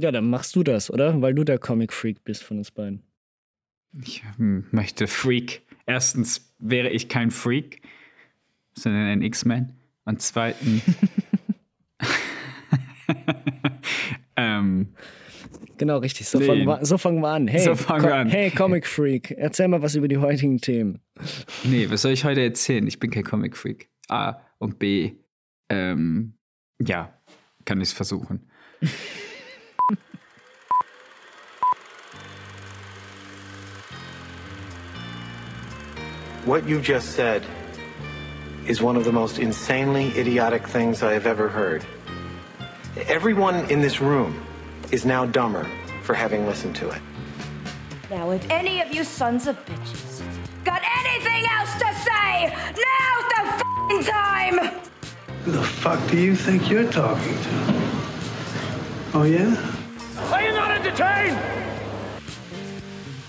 Ja, dann machst du das, oder? Weil du der Comic-Freak bist von uns beiden. Ich hm, möchte Freak. Erstens wäre ich kein Freak, sondern ein X-Men. Und zweitens. ähm, genau, richtig. So, nee. fangen, wir, so fangen wir an. Hey, so fangen wir an. hey, Comic Freak, erzähl mal was über die heutigen Themen. Nee, was soll ich heute erzählen? Ich bin kein Comic Freak. A und B. Ähm, ja, kann ich es versuchen. What you just said is one of the most insanely idiotic things I have ever heard. Everyone in this room is now dumber for having listened to it. Now, if any of you sons of bitches got anything else to say, now's the time! Who the fuck do you think you're talking to? Oh yeah? Are you not entertained?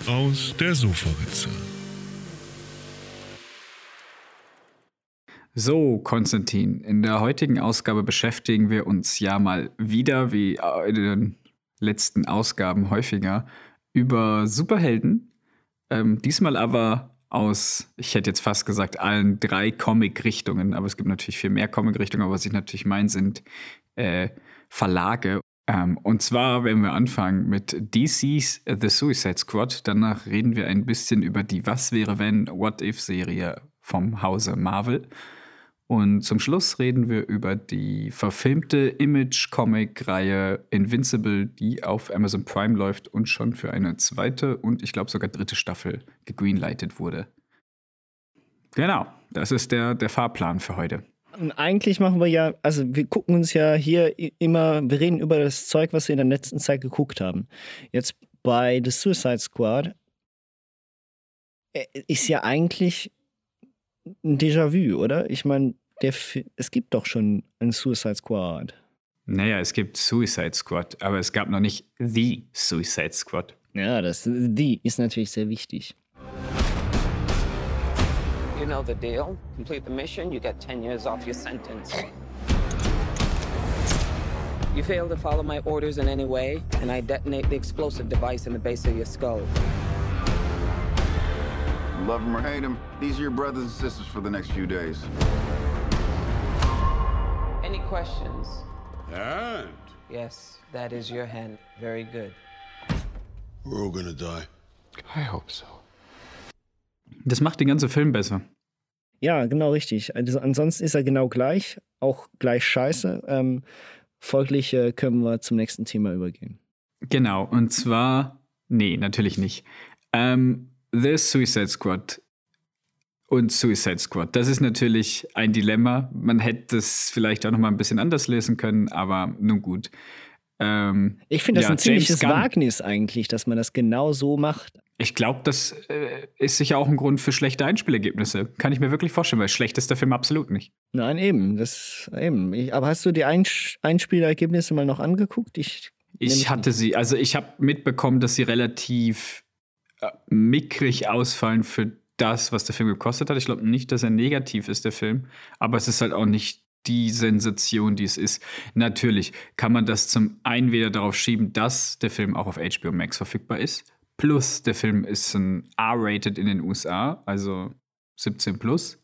Aus der Sofaritze. So, Konstantin, in der heutigen Ausgabe beschäftigen wir uns ja mal wieder, wie in den letzten Ausgaben häufiger, über Superhelden. Ähm, diesmal aber aus, ich hätte jetzt fast gesagt, allen drei Comic-Richtungen, aber es gibt natürlich viel mehr Comic-Richtungen, aber was ich natürlich meine, sind äh, Verlage. Ähm, und zwar werden wir anfangen mit DC's The Suicide Squad. Danach reden wir ein bisschen über die Was wäre wenn What If-Serie vom Hause Marvel. Und zum Schluss reden wir über die verfilmte Image-Comic-Reihe Invincible, die auf Amazon Prime läuft und schon für eine zweite und ich glaube sogar dritte Staffel gegreenlightet wurde. Genau, das ist der, der Fahrplan für heute. Und eigentlich machen wir ja, also wir gucken uns ja hier immer, wir reden über das Zeug, was wir in der letzten Zeit geguckt haben. Jetzt bei The Suicide Squad äh, ist ja eigentlich ein Déjà-vu, oder? Ich meine, es gibt doch schon ein Suicide Squad. Naja, es gibt Suicide Squad, aber es gab noch nicht The Suicide Squad. Ja, das The ist natürlich sehr wichtig. You know the deal. Complete the mission, you get 10 years off your sentence. You fail to follow my orders in any way, and I detonate the explosive device in the base of your skull. Love him or hate him, these are your brothers and sisters for the next few days. Questions? Hand? Yes, that is your hand. Very good. We're all gonna die. I hope so. Das macht den ganzen Film besser. Ja, genau richtig. Also ansonsten ist er genau gleich, auch gleich scheiße. Ähm, folglich äh, können wir zum nächsten Thema übergehen. Genau, und zwar, nee, natürlich nicht. Ähm, The Suicide Squad und Suicide Squad. Das ist natürlich ein Dilemma. Man hätte es vielleicht auch noch mal ein bisschen anders lesen können, aber nun gut. Ähm, ich finde das ja, ein ziemliches Wagnis eigentlich, dass man das genau so macht. Ich glaube, das äh, ist sicher auch ein Grund für schlechte Einspielergebnisse. Kann ich mir wirklich vorstellen, weil schlecht ist der Film absolut nicht. Nein, eben. Das, eben. Ich, aber hast du die Eins Einspielergebnisse mal noch angeguckt? Ich, ich hatte sie, also ich habe mitbekommen, dass sie relativ äh, mickrig ausfallen für das, was der Film gekostet hat. Ich glaube nicht, dass er negativ ist, der Film, aber es ist halt auch nicht die Sensation, die es ist. Natürlich kann man das zum einen wieder darauf schieben, dass der Film auch auf HBO Max verfügbar ist. Plus, der Film ist ein R-rated in den USA, also 17 plus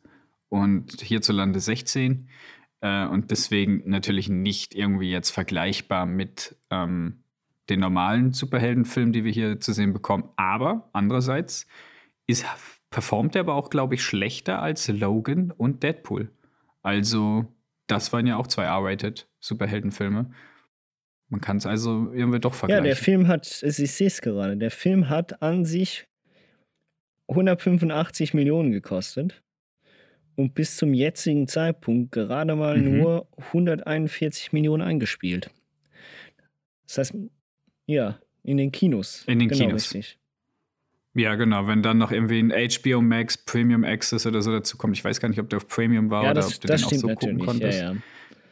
und hierzulande 16. Äh, und deswegen natürlich nicht irgendwie jetzt vergleichbar mit ähm, den normalen Superheldenfilmen, die wir hier zu sehen bekommen. Aber andererseits ist performt er aber auch, glaube ich, schlechter als Logan und Deadpool. Also, das waren ja auch zwei R-rated Superheldenfilme. Man kann es also irgendwie doch vergleichen. Ja, der Film hat, ich sehe es gerade, der Film hat an sich 185 Millionen gekostet und bis zum jetzigen Zeitpunkt gerade mal mhm. nur 141 Millionen eingespielt. Das heißt, ja, in den Kinos. In den genau Kinos. Richtig. Ja, genau. Wenn dann noch irgendwie ein HBO Max Premium Access oder so dazu kommt, ich weiß gar nicht, ob der auf Premium war ja, oder das, ob du das den auch so gucken konntest. Ja, ja.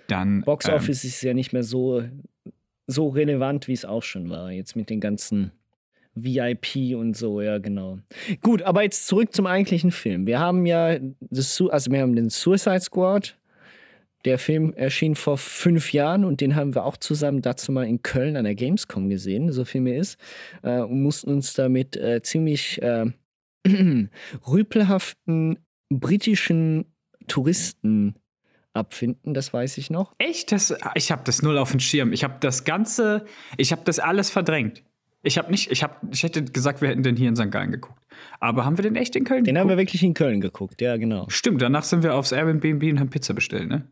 Dann, Box ähm, Office ähm, ist ja nicht mehr so, so relevant, wie es auch schon war. Jetzt mit den ganzen VIP und so, ja, genau. Gut, aber jetzt zurück zum eigentlichen Film. Wir haben ja das, also wir haben den Suicide Squad, Der Film erschien vor fünf Jahren und den haben wir auch zusammen dazu mal in Köln an der Gamescom gesehen, so viel mir ist. Äh, und mussten uns damit äh, ziemlich äh, rüpelhaften britischen Touristen abfinden, das weiß ich noch. Echt? Das, ich habe das null auf dem Schirm. Ich habe das Ganze, ich habe das alles verdrängt. Ich habe nicht, ich habe, ich hätte gesagt, wir hätten den hier in St. Gallen geguckt. Aber haben wir den echt in Köln Den geguckt? haben wir wirklich in Köln geguckt, ja, genau. Stimmt, danach sind wir aufs Airbnb und haben Pizza bestellt, ne?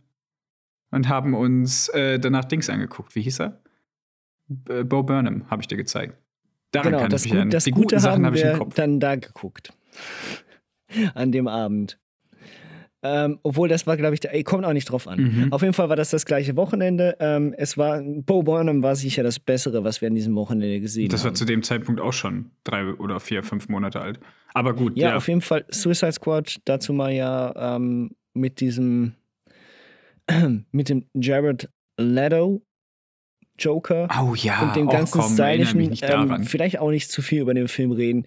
Und haben uns äh, danach Dings angeguckt. Wie hieß er? B Bo Burnham, habe ich dir gezeigt. Daran genau, kann das, ich mich Gut, erinnern. das Die Gute guten Sachen habe ich im Kopf. dann da geguckt. An dem Abend. Ähm, obwohl das war, glaube ich, der, ey, kommt auch nicht drauf an. Mhm. Auf jeden Fall war das das gleiche Wochenende. Ähm, es war, Bo Burnham war sicher das Bessere, was wir an diesem Wochenende gesehen Das war haben. zu dem Zeitpunkt auch schon drei oder vier, fünf Monate alt. Aber gut, ja, ja. auf jeden Fall Suicide Squad, dazu mal ja ähm, mit diesem, mit dem Jared Leto Joker. Oh ja, und dem och, ganzen komm, erinnere stylischen, ähm, vielleicht auch nicht zu viel über den Film reden.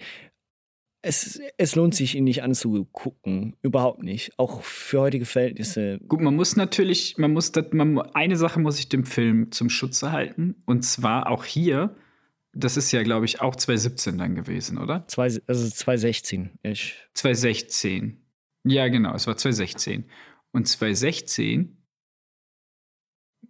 Es, es lohnt sich, ihn nicht anzugucken. Überhaupt nicht. Auch für heutige Verhältnisse. Gut, man muss natürlich, man muss, das, man, eine Sache muss ich dem Film zum Schutze halten. Und zwar auch hier, das ist ja, glaube ich, auch 2017 dann gewesen, oder? Zwei, also 2016. Ich, 2016. Ja, genau, es war 2016. Und 2016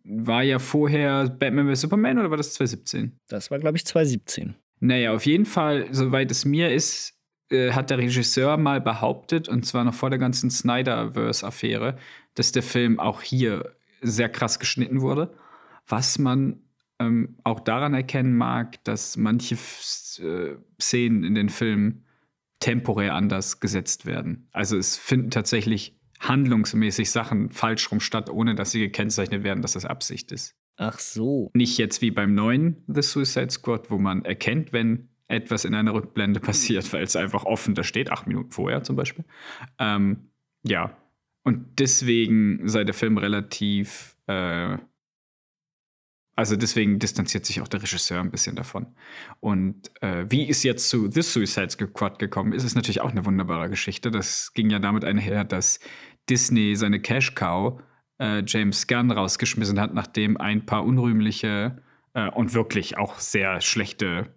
war ja vorher Batman vs. Superman oder war das 2017? das war, glaube ich, 2017. Naja, auf jeden Fall, soweit es mir ist, äh, hat der Regisseur mal behauptet, und zwar noch vor der ganzen Snyderverse-Affäre, dass der Film auch hier sehr krass geschnitten wurde. Was man ähm, auch daran erkennen mag, dass manche äh, Szenen in den Filmen temporär anders gesetzt werden. Also es finden tatsächlich handlungsmäßig Sachen falsch rum statt, ohne dass sie gekennzeichnet werden, dass das Absicht ist. Ach so. Nicht jetzt wie beim neuen The Suicide Squad, wo man erkennt, wenn etwas in einer Rückblende passiert, weil es einfach offen da steht, acht Minuten vorher zum Beispiel. Ähm, ja. Und deswegen sei der Film relativ, äh, also deswegen distanziert sich auch der Regisseur ein bisschen davon. Und äh, wie es jetzt zu The Suicide Squad gekommen ist, ist natürlich auch eine wunderbare Geschichte. Das ging ja damit einher, dass Disney seine Cash Cow äh, James Gunn rausgeschmissen hat, nachdem ein paar unrühmliche äh, und wirklich auch sehr schlechte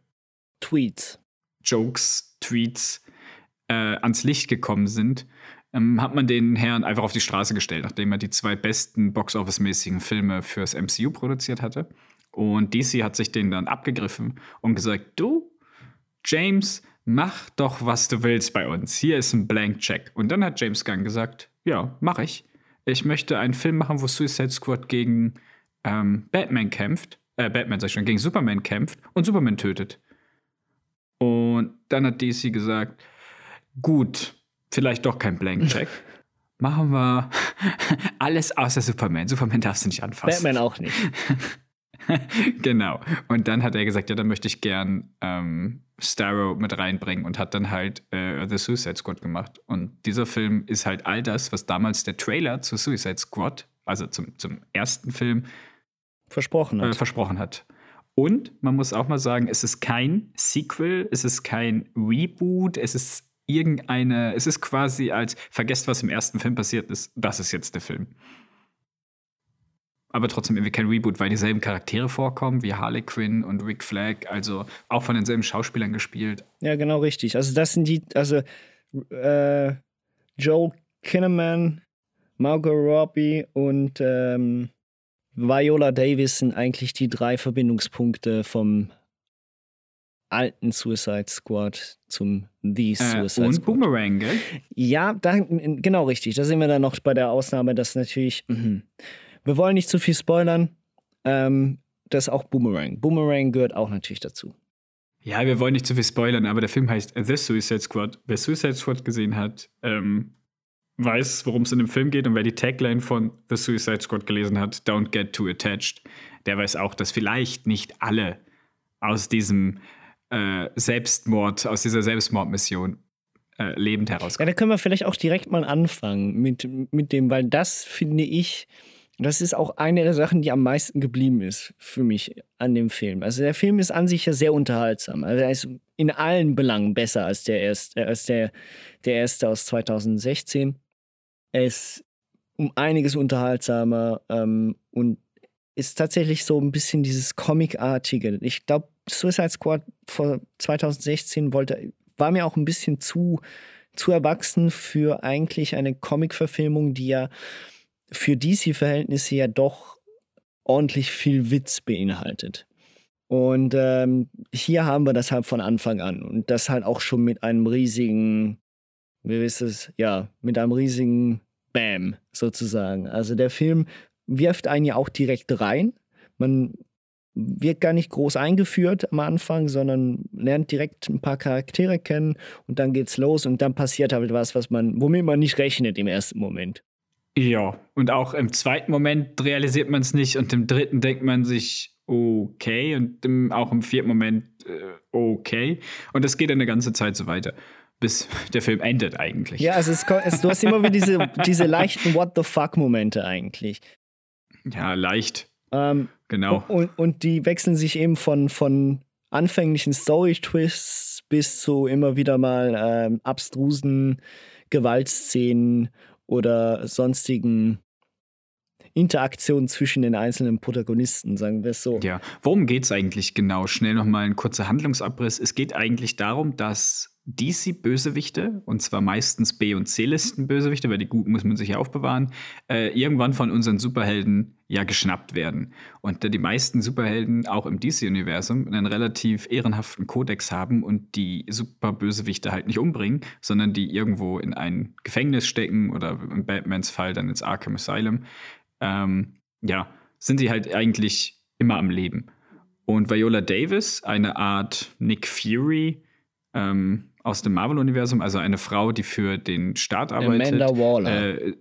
Tweets. Jokes, Tweets äh, ans Licht gekommen sind, ähm, hat man den Herrn einfach auf die Straße gestellt, nachdem er die zwei besten Box-Office-mäßigen Filme fürs MCU produziert hatte. Und DC hat sich den dann abgegriffen und gesagt: Du, James, mach doch, was du willst bei uns. Hier ist ein Blank Check. Und dann hat James Gunn gesagt: Ja, mach ich. Ich möchte einen Film machen, wo Suicide Squad gegen ähm, Batman kämpft. Äh, Batman, sag ich schon, gegen Superman kämpft und Superman tötet. Und dann hat DC gesagt, gut, vielleicht doch kein Blank Check. Machen wir alles außer Superman. Superman darfst du nicht anfassen. Batman auch nicht. genau. Und dann hat er gesagt, ja, dann möchte ich gern ähm, Starro mit reinbringen und hat dann halt äh, The Suicide Squad gemacht. Und dieser Film ist halt all das, was damals der Trailer zu Suicide Squad, also zum, zum ersten Film, Versprochen äh, hat. versprochen hat. Und man muss auch mal sagen, es ist kein Sequel, es ist kein Reboot, es ist irgendeine, es ist quasi als, vergesst, was im ersten Film passiert ist, das ist jetzt der Film. Aber trotzdem irgendwie kein Reboot, weil dieselben Charaktere vorkommen, wie Harley Quinn und Rick Flag, also auch von denselben Schauspielern gespielt. Ja, genau richtig. Also das sind die, also äh, Joel Kinnaman, Margot Robbie und ähm, Viola Davis sind eigentlich die drei Verbindungspunkte vom alten Suicide Squad zum The Äh, Suicide und Squad. Boomerang, gell? Ja, da, genau richtig. Da sind wir dann noch bei der Ausnahme, dass natürlich, mhm. wir wollen nicht zu viel spoilern, ähm, das ist auch Boomerang. Boomerang gehört auch natürlich dazu. Ja, wir wollen nicht zu viel spoilern, aber der Film heißt The Suicide Squad. Wer Suicide Squad gesehen hat, ähm, weiß, worum es in dem Film geht und wer die Tagline von The Suicide Squad gelesen hat, Don't Get Too Attached, der weiß auch, dass vielleicht nicht alle aus diesem äh, Selbstmord, aus dieser Selbstmordmission äh, lebend Ja, herauskommen. da können wir vielleicht auch direkt mal anfangen mit, mit dem, weil das finde ich, das ist auch eine der Sachen, die am meisten geblieben ist für mich an dem Film. Also der Film ist an sich ja sehr unterhaltsam. Also er ist in allen Belangen besser als der erste, als der, der erste aus 2016. Es um einiges unterhaltsamer ähm, und ist tatsächlich so ein bisschen dieses Comic-artige. Ich glaube, Suicide Squad vor 2016 wollte, war mir auch ein bisschen zu, zu erwachsen für eigentlich eine Comic-Verfilmung, die ja für DC-Verhältnisse ja doch ordentlich viel Witz beinhaltet. Und ähm, hier haben wir das halt von Anfang an. Und das halt auch schon mit einem riesigen, wie wisst es, ja, mit einem riesigen Bam sozusagen. Also der Film wirft einen ja auch direkt rein. Man wird gar nicht groß eingeführt am Anfang, sondern lernt direkt ein paar Charaktere kennen und dann geht's los und dann passiert halt was, was man, womit man nicht rechnet im ersten Moment. Ja, und auch im zweiten Moment realisiert man es nicht und im dritten denkt man sich, okay, und im, auch im vierten Moment, äh, okay. Und das geht eine ganze Zeit so weiter, bis der Film endet eigentlich. Ja, also es, es, du hast immer wieder diese, diese leichten What the fuck-Momente eigentlich. Ja, leicht. Ähm, genau. Und, und die wechseln sich eben von, von anfänglichen Story-Twists bis zu immer wieder mal ähm, abstrusen Gewaltszenen oder sonstigen Interaktionen zwischen den einzelnen Protagonisten, sagen wir es so. Ja, worum geht es eigentlich genau? Schnell nochmal ein kurzer Handlungsabriss. Es geht eigentlich darum, dass DC-Bösewichte, und zwar meistens B- und C-Listen-Bösewichte, weil die guten muss man sich ja aufbewahren, äh, irgendwann von unseren Superhelden ja geschnappt werden. Und da die meisten Superhelden auch im DC-Universum einen relativ ehrenhaften Kodex haben und die Superbösewichte halt nicht umbringen, sondern die irgendwo in ein Gefängnis stecken oder in Batmans Fall dann ins Arkham Asylum, ähm, ja, sind sie halt eigentlich immer am Leben. Und Viola Davis, eine Art Nick Fury, ähm, aus dem Marvel-Universum, also eine Frau, die für den Staat arbeitet. Amanda Waller. Äh,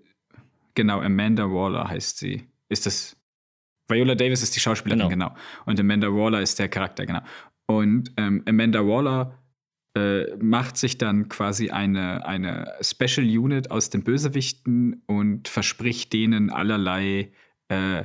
genau, Amanda Waller heißt sie. Ist das. Viola Davis ist die Schauspielerin, genau. genau. Und Amanda Waller ist der Charakter, genau. Und ähm, Amanda Waller äh, macht sich dann quasi eine, eine Special Unit aus den Bösewichten und verspricht denen allerlei äh,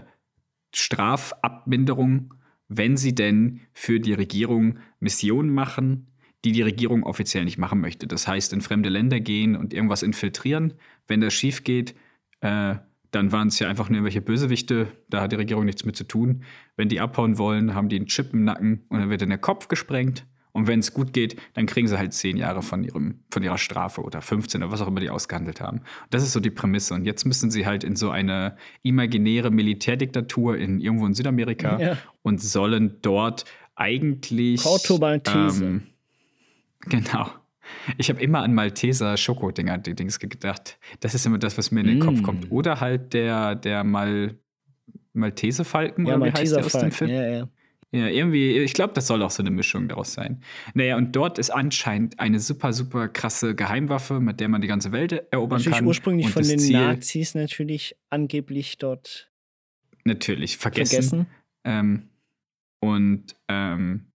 Strafabminderung, wenn sie denn für die Regierung Missionen machen, die die Regierung offiziell nicht machen möchte. Das heißt, in fremde Länder gehen und irgendwas infiltrieren. Wenn das schief geht, äh, dann waren es ja einfach nur irgendwelche Bösewichte, da hat die Regierung nichts mit zu tun. Wenn die abhauen wollen, haben die einen Chip im Nacken und dann wird dann der Kopf gesprengt. Und wenn es gut geht, dann kriegen sie halt zehn Jahre von, ihrem, von ihrer Strafe oder 15 oder was auch immer die ausgehandelt haben. Das ist so die Prämisse. Und jetzt müssen sie halt in so eine imaginäre Militärdiktatur in irgendwo in Südamerika Ja. und sollen dort eigentlich. Porto Maltese. Ähm, genau. Ich habe immer an Malteser Schokodinger die Dings gedacht. Das ist immer das, was mir in den Kopf Mm. kommt. Oder halt der, der Mal Maltese Falken Ja, oder wie heißt Malteser der aus dem Falken. Film? Ja, ja. Ja, irgendwie, ich glaube, das soll auch so eine Mischung daraus sein. Naja, und dort ist anscheinend eine super, super krasse Geheimwaffe, mit der man die ganze Welt erobern Natürlich kann. ursprünglich und von den Ziel, Nazis natürlich angeblich dort Natürlich, vergessen. vergessen. Ähm, und ähm,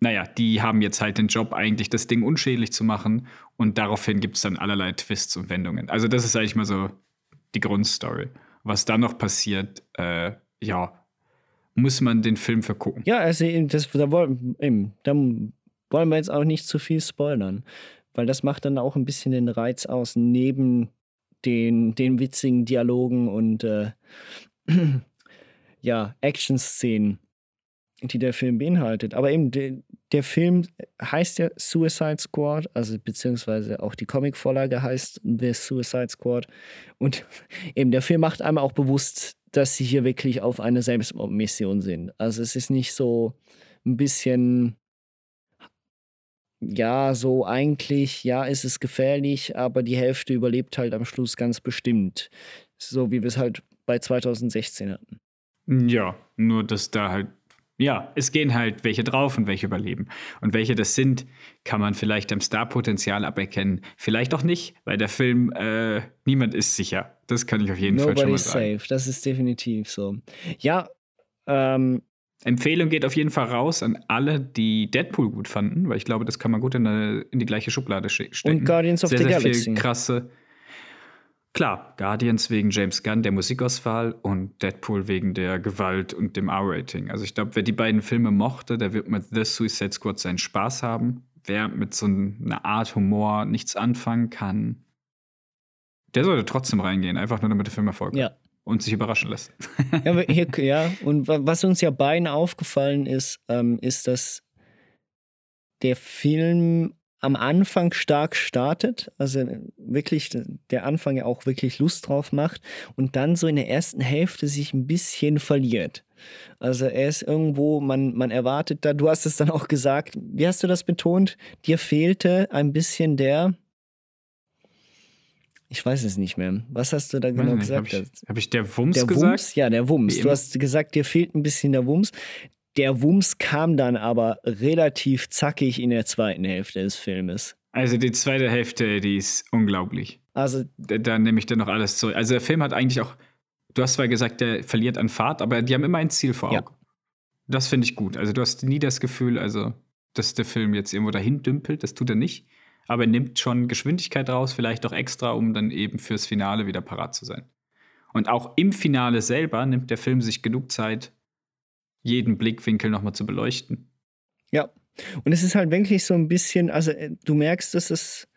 naja, die haben jetzt halt den Job, eigentlich das Ding unschädlich zu machen. Und daraufhin gibt es dann allerlei Twists und Wendungen. Also, das ist eigentlich mal so die Grundstory. Was dann noch passiert, äh, ja, muss man den Film vergucken. Ja, also das, da, wollen, da wollen wir jetzt auch nicht zu viel spoilern, weil das macht dann auch ein bisschen den Reiz aus, neben den, den witzigen Dialogen und äh, ja, Action-Szenen, die der Film beinhaltet. Aber eben, der Film heißt ja Suicide Squad, also beziehungsweise auch die Comicvorlage heißt The Suicide Squad. Und eben der Film macht einem auch bewusst, dass sie hier wirklich auf einer Selbstmordmission sind. Also es ist nicht so ein bisschen, ja, so eigentlich, ja, ist es gefährlich, aber die Hälfte überlebt halt am Schluss ganz bestimmt. So wie wir es halt bei 2016 hatten. Ja, nur dass da halt, ja, es gehen halt welche drauf und welche überleben. Und welche das sind, kann man vielleicht am Starpotenzial aberkennen. Vielleicht auch nicht, weil der Film, äh, niemand ist sicher. Das kann ich auf jeden Fall schon mal Nobody's sagen. safe, das ist definitiv so. Ja, ähm, Empfehlung geht auf jeden Fall raus an alle, die Deadpool gut fanden, weil ich glaube, das kann man gut in, eine, in die gleiche Schublade stecken. Und Guardians of sehr, the sehr Galaxy. Viel krasse. Klar, Guardians wegen James Gunn, der Musikauswahl und Deadpool wegen der Gewalt und dem R-Rating. Also ich glaube, wer die beiden Filme mochte, der wird mit The Suicide Squad seinen Spaß haben. Wer mit so einer Art Humor nichts anfangen kann, Der sollte trotzdem reingehen, einfach nur damit der Film Erfolg hat. Ja. Und sich überraschen lässt. Ja, hier, ja, und wa- was uns ja beiden aufgefallen ist, ähm, ist, dass der Film am Anfang stark startet, also wirklich der Anfang ja auch wirklich Lust drauf macht und dann so in der ersten Hälfte sich ein bisschen verliert. Also er ist irgendwo, man, man erwartet da, du hast es dann auch gesagt, wie hast du das betont? Dir fehlte ein bisschen der, ich weiß es nicht mehr. Was hast du da genau Habe gesagt? ich, hab ich der Wumms der gesagt? Wumms, ja, der Wumms. Wie Du hast gesagt, dir fehlt ein bisschen der Wumms. Der Wumms kam dann aber relativ zackig in der zweiten Hälfte des Filmes. Also die zweite Hälfte, die ist unglaublich. Also, Da, da nehme ich dann noch alles zurück. Also der Film hat eigentlich auch, du hast zwar gesagt, der verliert an Fahrt, aber die haben immer ein Ziel vor Ja. Augen. Das finde ich gut. Also du hast nie das Gefühl, also, dass der Film jetzt irgendwo dahin dümpelt, das tut er nicht. Aber er nimmt schon Geschwindigkeit raus, vielleicht auch extra, um dann eben fürs Finale wieder parat zu sein. Und auch im Finale selber nimmt der Film sich genug Zeit, jeden Blickwinkel nochmal zu beleuchten. ja. Und es ist halt wirklich so ein bisschen, also äh, du merkst, dass es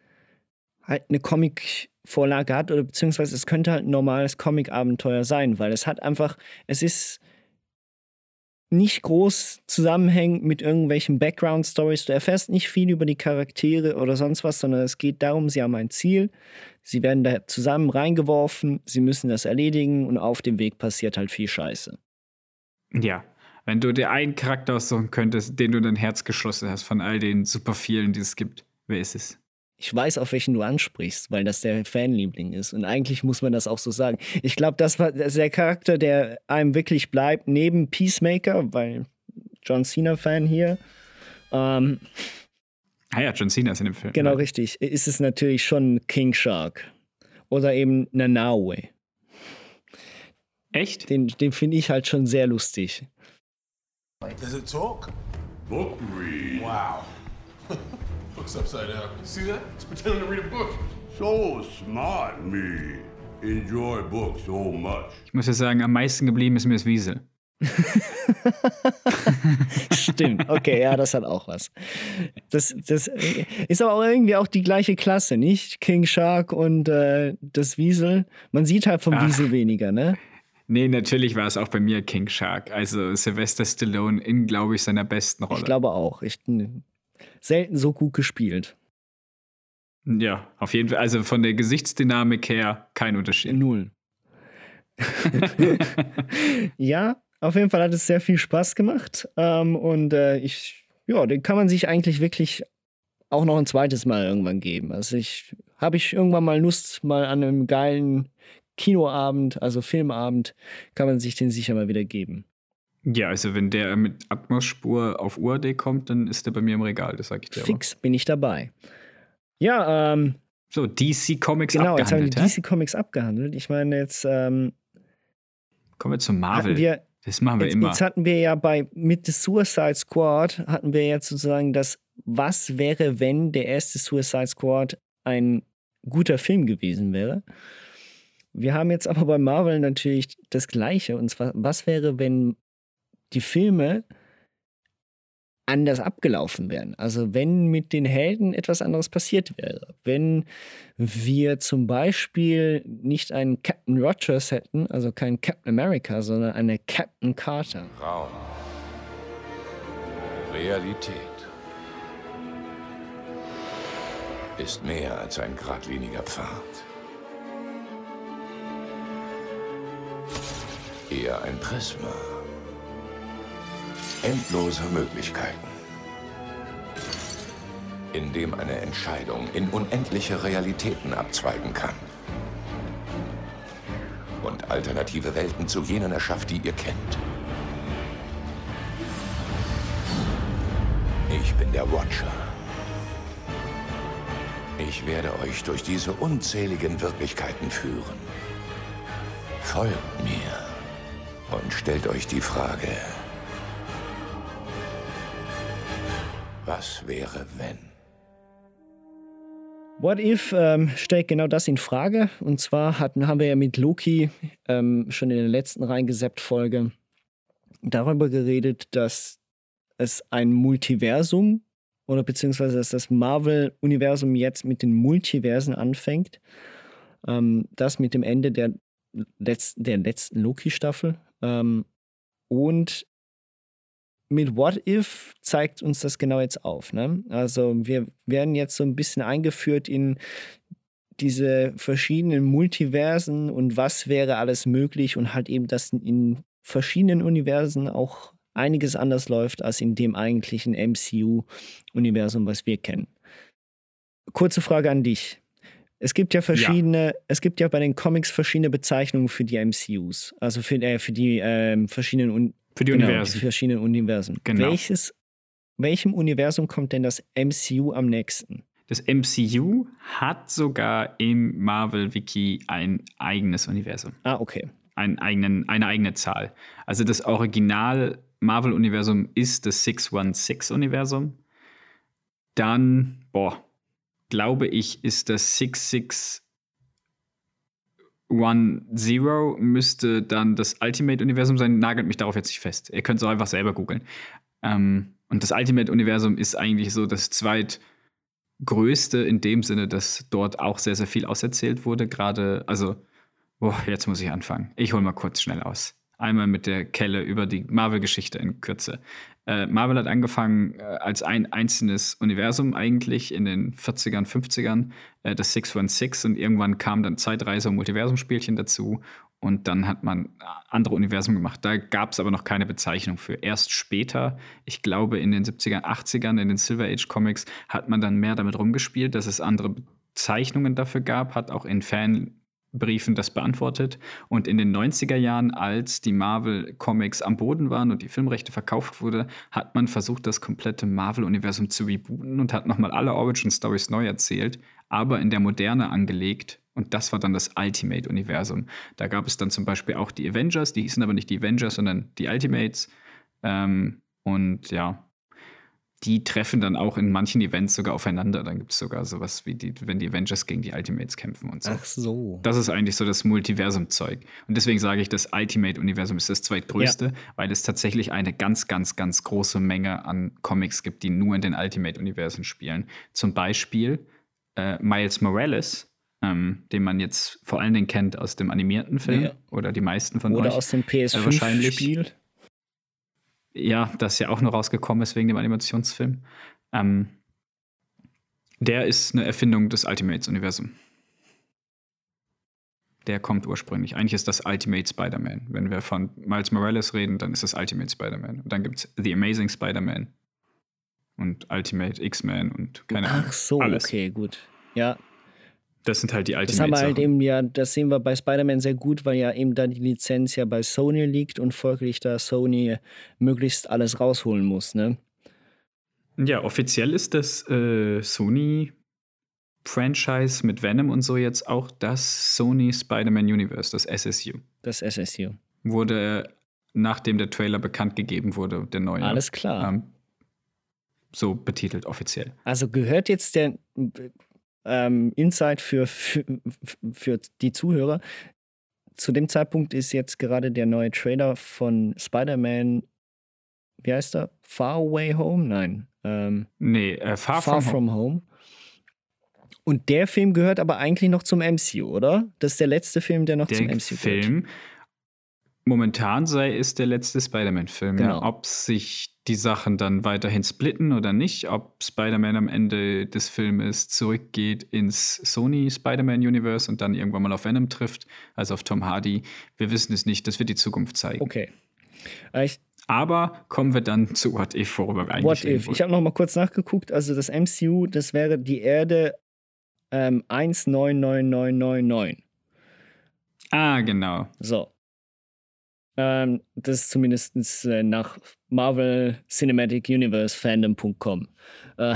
halt eine Comic-Vorlage hat oder beziehungsweise es könnte halt ein normales Comic-Abenteuer sein, weil es hat einfach, es ist nicht groß zusammenhängend mit irgendwelchen Background-Stories. Du erfährst nicht viel über die Charaktere oder sonst was, sondern es geht darum, sie haben ein Ziel, sie werden da zusammen reingeworfen, sie müssen das erledigen und auf dem Weg passiert halt viel Scheiße. Ja, wenn du dir einen Charakter aussuchen könntest, den du in dein Herz geschlossen hast von all den super vielen, die es gibt, wer ist es? Ich weiß, auf welchen du ansprichst, weil das der Fanliebling ist. Und eigentlich muss man das auch so sagen. Ich glaube, das war das ist der Charakter, der einem wirklich bleibt, neben Peacemaker, weil John Cena-Fan hier. Ähm, Ah ja, John Cena ist in dem Film. genau Ja. richtig. Ist es natürlich schon King Shark. Oder eben Nanaue. Echt? Den, den finde ich halt schon sehr lustig. Does it talk? Book read. Wow. Book's upside down. You see that? It's pretending to read a book. So smart, me. Enjoy books so much. Ich muss ja sagen, am meisten geblieben ist mir das Wiesel. Stimmt, okay, ja, das hat auch was. Das, das ist aber auch irgendwie auch die gleiche Klasse, nicht? King Shark und äh, das Wiesel. Man sieht halt vom Ach. Wiesel weniger, ne? Nee, natürlich war es auch bei mir King Shark. Also Sylvester Stallone in, glaube ich, seiner besten Rolle. Ich glaube auch. Ich, selten so gut gespielt. ja, auf jeden Fall. Also von der Gesichtsdynamik her kein Unterschied. Null. ja, auf jeden Fall hat es sehr viel Spaß gemacht. Ähm, und äh, ich, ja, den kann man sich eigentlich wirklich auch noch ein zweites Mal irgendwann geben. Also ich habe ich irgendwann mal Lust, mal an einem geilen Kinoabend, also Filmabend, kann man sich den sicher mal wieder geben. Ja, also wenn der mit Atmos-Spur auf UAD kommt, dann ist der bei mir im Regal, das sage ich dir. aber. Fix bin ich dabei. Ja, ähm, So, DC Comics genau, jetzt haben wir abgehandelt. die hä? DC Comics abgehandelt. Ich meine, jetzt ähm, Kommen wir zu Marvel. wir das machen wir Jetzt, immer. jetzt hatten wir ja bei mit The Suicide Squad hatten wir jetzt sozusagen das, was wäre, wenn der erste Suicide Squad ein guter Film gewesen wäre. Wir haben jetzt aber bei Marvel natürlich das Gleiche. Und zwar, was wäre, wenn die Filme anders abgelaufen wären? Also wenn mit den Helden etwas anderes passiert wäre. Wenn wir zum Beispiel nicht einen Captain Rogers hätten, also keinen Captain America, sondern eine Captain Carter. Raum. Realität ist mehr als ein geradliniger Pfad. Eher ein Prisma. Endloser Möglichkeiten. In dem eine Entscheidung in unendliche Realitäten abzweigen kann. Und alternative Welten zu jenen erschafft, die ihr kennt. Ich bin der Watcher. Ich werde euch durch diese unzähligen Wirklichkeiten führen. Folgt mir und stellt euch die Frage, was wäre, wenn? What If ähm, stellt genau das in Frage. Und zwar hatten, haben wir ja mit Loki ähm, schon in der letzten Reingeseppt-Folge darüber geredet, dass es ein Multiversum oder beziehungsweise dass das Marvel-Universum jetzt mit den Multiversen anfängt. Ähm, das mit dem Ende der, Letz der letzten Loki-Staffel. Ähm, und mit What If zeigt uns das genau jetzt auf. Ne? Also wir werden jetzt so ein bisschen eingeführt in diese verschiedenen Multiversen und was wäre alles möglich und halt eben, dass in verschiedenen Universen auch einiges anders läuft als in dem eigentlichen MCU-Universum, was wir kennen. Kurze Frage an dich. Es gibt ja verschiedene, ja. es gibt ja bei den Comics verschiedene Bezeichnungen für die MCUs, also für, äh, für die äh, verschiedenen Un für die genau, Universen. Die verschiedenen Universen. Genau. Welches, welchem Universum kommt denn das MCU am nächsten? Das MCU hat sogar im Marvel-Wiki ein eigenes Universum. Ah, okay. Einen eigenen, eine eigene Zahl. Also das Original Marvel-Universum ist das 616-Universum. Dann, boah, glaube ich, ist das 6610 müsste dann das Ultimate-Universum sein. Nagelt mich darauf jetzt nicht fest. Ihr könnt es auch einfach selber googeln. Ähm, und das Ultimate-Universum ist eigentlich so das zweitgrößte in dem Sinne, dass dort auch sehr, sehr viel auserzählt wurde. Gerade, also, boah, jetzt muss ich anfangen. Ich hole mal kurz schnell aus. Einmal mit der Kelle über die Marvel-Geschichte in Kürze. Äh, Marvel hat angefangen äh, als ein einzelnes Universum eigentlich in den 40ern, 50ern, äh, das 616 und irgendwann kam dann Zeitreise- und Multiversum-Spielchen dazu und dann hat man andere Universen gemacht. Da gab es aber noch keine Bezeichnung für. Erst später, ich glaube in den 70er, 80ern, in den Silver Age Comics, hat man dann mehr damit rumgespielt, dass es andere Bezeichnungen dafür gab, hat auch in Fan Briefen das beantwortet. Und in den 90er Jahren, als die Marvel-Comics am Boden waren und die Filmrechte verkauft wurde, hat man versucht, das komplette Marvel-Universum zu rebooten und hat nochmal alle Origin-Stories neu erzählt, aber in der Moderne angelegt. Und das war dann das Ultimate-Universum. Da gab es dann zum Beispiel auch die Avengers, die hießen aber nicht die Avengers, sondern die Ultimates. Ähm, und ja, die treffen dann auch in manchen Events sogar aufeinander. Dann gibt es sogar sowas wie die, wenn die Avengers gegen die Ultimates kämpfen und so. Ach so. Das ist eigentlich so das Multiversum-Zeug. Und deswegen sage ich, das Ultimate-Universum ist das zweitgrößte, ja. weil es tatsächlich eine ganz, ganz, ganz große Menge an Comics gibt, die nur in den Ultimate-Universen spielen. Zum Beispiel äh, Miles Morales, ähm, den man jetzt vor allen Dingen kennt aus dem animierten Film ja. oder die meisten von oder euch. Oder aus dem PS5-Spiel. Äh, ja, das ja auch noch rausgekommen ist wegen dem Animationsfilm. Ähm, der ist eine Erfindung des Ultimates-Universums. Der kommt ursprünglich. Eigentlich ist das Ultimate Spider-Man. Wenn wir von Miles Morales reden, dann ist das Ultimate Spider-Man. Und dann gibt es The Amazing Spider-Man und Ultimate X-Men und keine Ahnung. Ach so, alles. okay, gut. Ja, das sind halt die Ultimate Das haben wir halt eben ja, das sehen wir bei Spider-Man sehr gut, weil ja eben da die Lizenz ja bei Sony liegt und folglich da Sony möglichst alles rausholen muss, ne? Ja, offiziell ist das äh, Sony Franchise mit Venom und so jetzt auch das Sony Spider-Man Universe, das SSU. Das SSU. Wurde nachdem der Trailer bekannt gegeben wurde, der neue. Alles klar. Ähm, so betitelt offiziell. Also gehört jetzt der ähm, Insight für, für, für die Zuhörer. Zu dem Zeitpunkt ist jetzt gerade der neue Trailer von Spider-Man, wie heißt er? Far Away Home? Nein. Ähm, nee, äh, Far, Far From, From Home. Und der Film gehört aber eigentlich noch zum MCU, oder? Das ist der letzte Film, der noch der zum MCU Film, gehört. Momentan sei es der letzte Spider-Man-Film. Genau. Ja, ob sich die Sachen dann weiterhin splitten oder nicht, ob Spider-Man am Ende des Filmes zurückgeht ins Sony Spider-Man-Universe und dann irgendwann mal auf Venom trifft, also auf Tom Hardy. Wir wissen es nicht, das wird die Zukunft zeigen. Okay. Ich, Aber kommen wir dann zu What If, worüber wir eigentlich What If? Ich habe noch mal kurz nachgeguckt. Also das MCU, das wäre die Erde ähm, 199999. Ah, genau. So. Ähm, das ist zumindest äh, nach Marvel Cinematic Universe Fandom.com. Äh,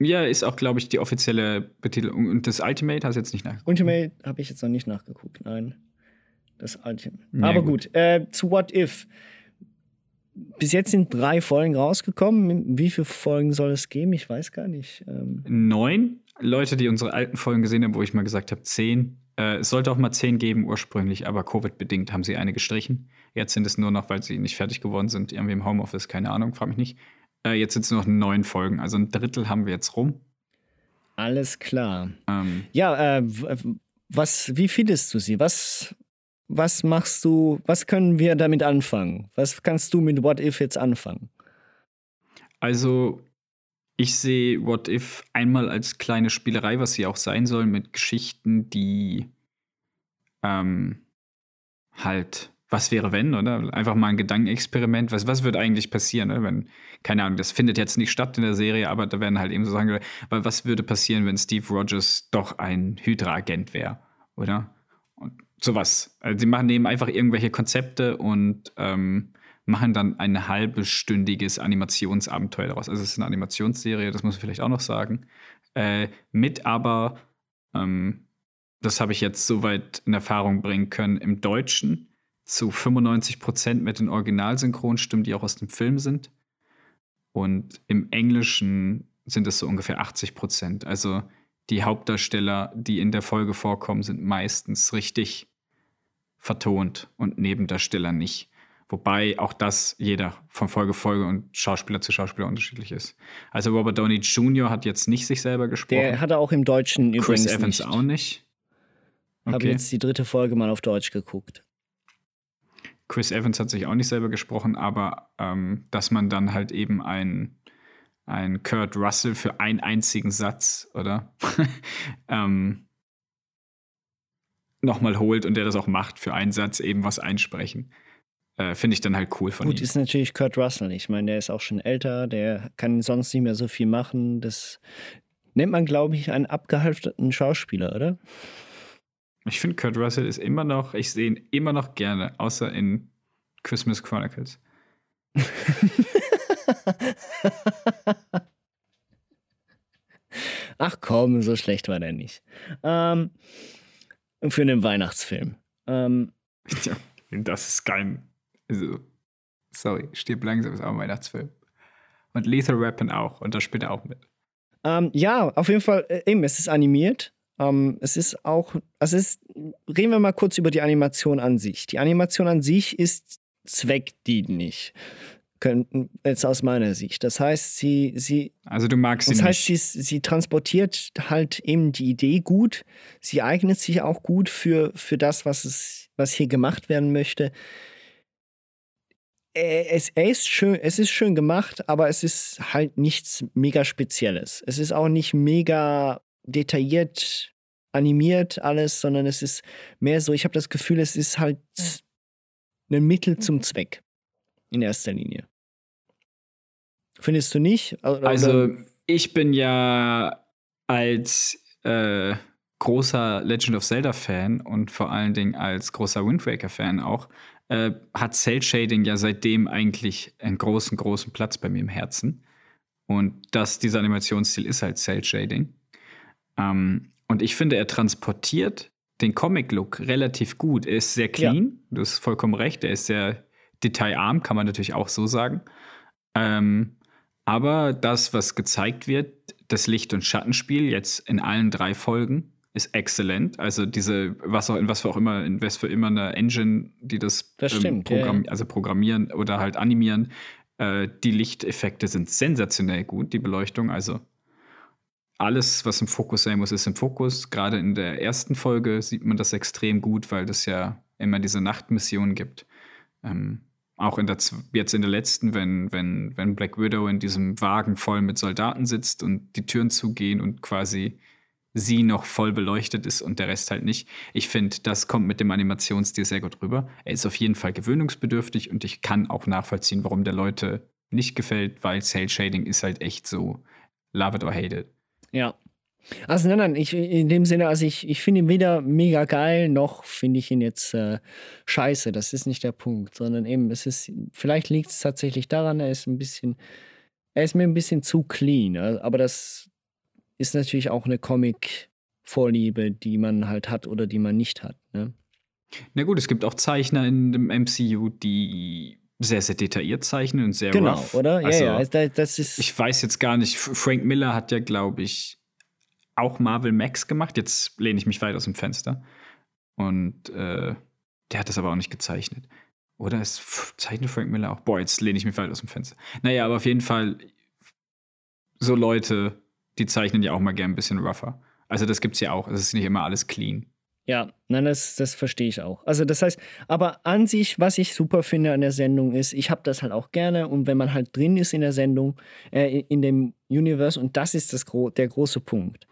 ja, ist auch, glaube ich, die offizielle Betitelung. Und das Ultimate hast du jetzt nicht nachgeguckt? Ultimate habe ich jetzt noch nicht nachgeguckt, nein. Das Ultimate. Ja, Aber gut. gut, äh, zu What If. Bis jetzt sind drei Folgen rausgekommen. Wie viele Folgen soll es geben? Ich weiß gar nicht. Ähm, Neun Leute, die unsere alten Folgen gesehen haben, wo ich mal gesagt habe, zehn. Äh, es sollte auch mal zehn geben ursprünglich, aber Covid-bedingt haben sie eine gestrichen. Jetzt sind es nur noch, weil sie nicht fertig geworden sind, irgendwie im Homeoffice, keine Ahnung, frag mich nicht. Äh, jetzt sind es nur noch neun Folgen, also ein Drittel haben wir jetzt rum. alles klar. Ähm, Ja, äh, w- was, wie findest du sie? Was, was machst du, was können wir damit anfangen? Was kannst du mit What If jetzt anfangen? Also, ich sehe What If einmal als kleine Spielerei, was sie auch sein soll, mit Geschichten, die ähm, halt, was wäre wenn, oder? Einfach mal ein Gedankenexperiment. Was, was wird eigentlich passieren, ne? wenn, keine Ahnung, das findet jetzt nicht statt in der Serie, aber da werden halt eben so sagen, weil was würde passieren, wenn Steve Rogers doch ein Hydra-Agent wäre, oder? Und sowas. Also sie machen eben einfach irgendwelche Konzepte und ähm, machen dann ein halbstündiges Animationsabenteuer daraus. Also es ist eine Animationsserie, das muss man vielleicht auch noch sagen. Äh, mit aber, ähm, das habe ich jetzt soweit in Erfahrung bringen können, im Deutschen zu 95 Prozent mit den Originalsynchronstimmen, die auch aus dem Film sind. Und im Englischen sind es so ungefähr 80 Prozent. Also die Hauptdarsteller, die in der Folge vorkommen, sind meistens richtig vertont und Nebendarsteller nicht. Wobei auch das jeder von Folge Folge und Schauspieler zu Schauspieler unterschiedlich ist. Also Robert Downey Jr. hat jetzt nicht sich selber gesprochen. Der hatte auch im Deutschen Chris übrigens Evans nicht. auch nicht. Habe Okay. jetzt die dritte Folge mal auf Deutsch geguckt. Chris Evans hat sich auch nicht selber gesprochen, aber ähm, dass man dann halt eben ein, ein Kurt Russell für einen einzigen Satz, oder? ähm, nochmal holt und der das auch macht, für einen Satz eben was einsprechen. Äh, Finde ich dann halt cool von Gut, ihm. ist natürlich Kurt Russell. Ich meine, der ist auch schon älter, der kann sonst nicht mehr so viel machen. Das nennt man, glaube ich, einen abgehalfterten Schauspieler, oder? Ich finde, Kurt Russell ist immer noch, ich sehe ihn immer noch gerne, außer in Christmas Chronicles. Ach komm, so schlecht war der nicht. Ähm, für einen Weihnachtsfilm. Ähm, Ja, das ist kein. Also, sorry, stirb langsam ist auch ein Weihnachtsfilm. Und Lethal Weapon auch. Und da spielt er auch mit. Ähm, ja, auf jeden Fall, äh, eben, es ist animiert. Ähm, es ist auch, also es ist, reden wir mal kurz über die Animation an sich. Die Animation an sich ist zweckdienlich. Könnten, jetzt aus meiner Sicht. Das heißt, sie, sie, Also, du magst ihn das heißt, nicht. sie, sie transportiert halt eben die Idee gut. Sie eignet sich auch gut für, für das, was, es, was hier gemacht werden möchte. Äh, Es, ist schön, es ist schön gemacht, aber es ist halt nichts mega Spezielles. Es ist auch nicht mega detailliert animiert alles, sondern es ist mehr so, ich habe das Gefühl, es ist halt ein Mittel zum Zweck in erster Linie. Findest du nicht? Oder- Also, ich bin ja als äh, großer Legend of Zelda-Fan und vor allen Dingen als großer Wind Waker-Fan auch, äh, hat Cell Shading ja seitdem eigentlich einen großen, großen Platz bei mir im Herzen. Und das, dieser Animationsstil ist halt Cell Shading. Ähm, und ich finde, er transportiert den Comic-Look relativ gut. Er ist sehr clean, du hast vollkommen recht. Er ist sehr detailarm, kann man natürlich auch so sagen. Ähm, aber das, was gezeigt wird, das Licht- und Schattenspiel, jetzt in allen drei Folgen, ist exzellent. Also diese, was auch in was für auch immer, in was für immer eine Engine, die das, Das stimmt, ja, programm ja. also programmieren oder halt animieren, äh, die Lichteffekte sind sensationell gut, die Beleuchtung. Also alles, was im Fokus sein muss, ist im Fokus. Gerade in der ersten Folge sieht man das extrem gut, weil das ja immer diese Nachtmission gibt. Ähm, auch in der, jetzt in der letzten, wenn, wenn, wenn Black Widow in diesem Wagen voll mit Soldaten sitzt und die Türen zugehen und quasi sie noch voll beleuchtet ist und der Rest halt nicht. Ich finde, das kommt mit dem Animationsstil sehr gut rüber. Er ist auf jeden Fall gewöhnungsbedürftig und ich kann auch nachvollziehen, warum der Leute nicht gefällt, weil Cell Shading ist halt echt so love it or hate it. Ja. Also nein, nein, ich, in dem Sinne, also ich, ich finde ihn weder mega geil, noch finde ich ihn jetzt äh, scheiße. Das ist nicht der Punkt, sondern eben, es ist, vielleicht liegt es tatsächlich daran, er ist ein bisschen, er ist mir ein bisschen zu clean. äh, Aber das ist natürlich auch eine Comic-Vorliebe, die man halt hat oder die man nicht hat. Ne? Na gut, es gibt auch Zeichner in dem MCU, die sehr, sehr detailliert zeichnen und sehr Genau, rough. oder? Ja, Also, ja, das, das ist. Ich weiß jetzt gar nicht, Frank Miller hat ja, glaube ich, auch Marvel Max gemacht. Jetzt lehne ich mich weit aus dem Fenster. Und äh, der hat das aber auch nicht gezeichnet. Oder ist zeichnet Frank Miller auch? Boah, jetzt lehne ich mich weit aus dem Fenster. Naja, aber auf jeden Fall, so Leute, die zeichnen ja auch mal gern ein bisschen rougher. Also das gibt's ja auch. Es ist nicht immer alles clean. Ja, nein, das, das verstehe ich auch. Also das heißt, aber an sich, was ich super finde an der Sendung ist, ich habe das halt auch gerne und wenn man halt drin ist in der Sendung, äh, in dem Universe und das ist das gro der große Punkt.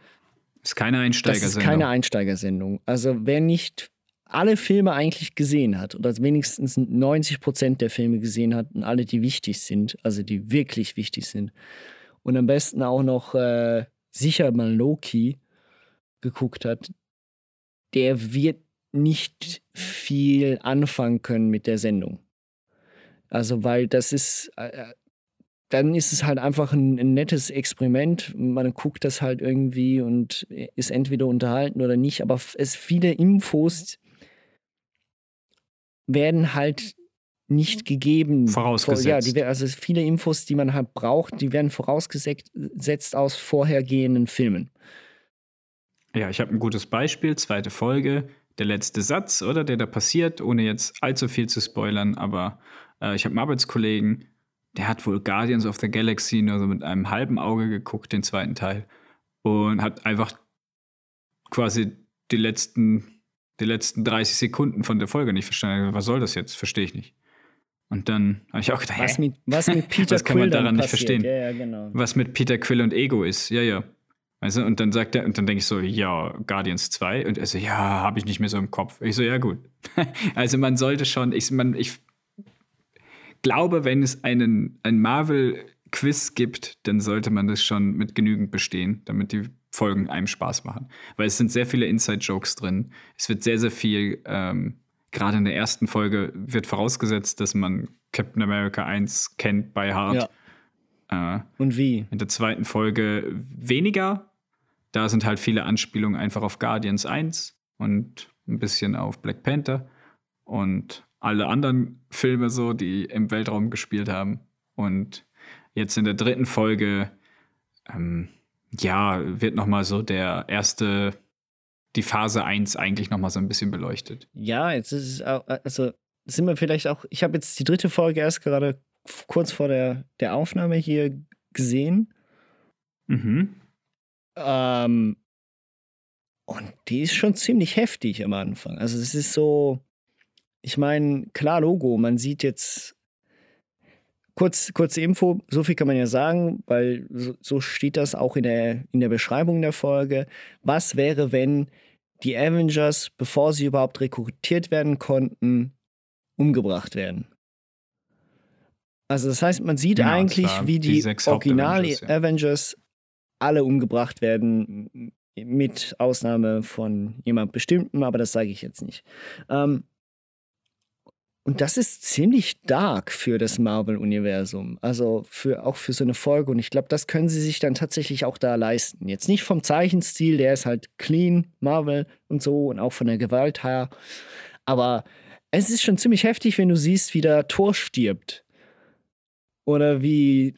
Ist keine Einsteigersendung. Das ist keine Einsteigersendung. Also wer nicht alle Filme eigentlich gesehen hat oder wenigstens 90 Prozent der Filme gesehen hat und alle, die wichtig sind, also die wirklich wichtig sind und am besten auch noch äh, sicher mal Loki geguckt hat, der wird nicht viel anfangen können mit der Sendung. Also, weil das ist, äh, dann ist es halt einfach ein, ein, nettes Experiment. Man guckt das halt irgendwie und ist entweder unterhalten oder nicht. Aber es viele Infos werden halt nicht gegeben. Vorausgesetzt. Ja, die, also viele Infos, die man halt braucht, die werden vorausgesetzt aus vorhergehenden Filmen. Ja, ich habe ein gutes Beispiel, zweite Folge, der letzte Satz, oder der da passiert, ohne jetzt allzu viel zu spoilern, aber äh, ich habe einen Arbeitskollegen, der hat wohl Guardians of the Galaxy nur so mit einem halben Auge geguckt, den zweiten Teil, und hat einfach quasi die letzten, die letzten 30 Sekunden von der Folge nicht verstanden. Was soll das jetzt? Verstehe ich nicht. Und dann habe ich auch gedacht, was mit, was mit Peter das kann man daran nicht verstehen. Ja, ja, genau. Was mit Peter Quill und Ego ist. Ja, ja. Also, und dann sagt er, und dann denke ich so, ja, Guardians 2. Und er so, ja, habe ich nicht mehr so im Kopf. Ich so, ja, gut. also man sollte schon, ich, man, ich glaube, wenn es einen, ein Marvel-Quiz gibt, dann sollte man das schon mit genügend bestehen, damit die Folgen einem Spaß machen. Weil es sind sehr viele Inside-Jokes drin. Es wird sehr, sehr viel, ähm, gerade in der ersten Folge wird vorausgesetzt, dass man Captain America 1 kennt bei Hard. Ja. Äh, Und wie? In der zweiten Folge weniger, da sind halt viele Anspielungen einfach auf Guardians 1 und ein bisschen auf Black Panther und alle anderen Filme so, die im Weltraum gespielt haben. Und jetzt in der dritten Folge, ähm, ja, wird nochmal so der erste, die Phase 1 eigentlich nochmal so ein bisschen beleuchtet. Ja, jetzt ist es auch, also sind wir vielleicht auch, ich habe jetzt die dritte Folge erst gerade kurz vor der, der Aufnahme hier gesehen. Mhm. Ähm, und die ist schon ziemlich heftig am Anfang. Also es ist so, ich meine, klar Logo, man sieht jetzt kurz kurze Info, so viel kann man ja sagen, weil so, so steht das auch in der in der Beschreibung der Folge. Was wäre, wenn die Avengers, bevor sie überhaupt rekrutiert werden konnten, umgebracht werden? Also das heißt, man sieht Ja, eigentlich, wie die, die Original-Avengers ja. alle umgebracht werden, mit Ausnahme von jemand Bestimmten, aber das sage ich jetzt nicht. Ähm, und das ist ziemlich dark für das Marvel-Universum. Also für, auch für so eine Folge. Und ich glaube, das können sie sich dann tatsächlich auch da leisten. Jetzt nicht vom Zeichenstil, der ist halt clean, Marvel und so, und auch von der Gewalt her. Aber es ist schon ziemlich heftig, wenn du siehst, wie der Thor stirbt. Oder wie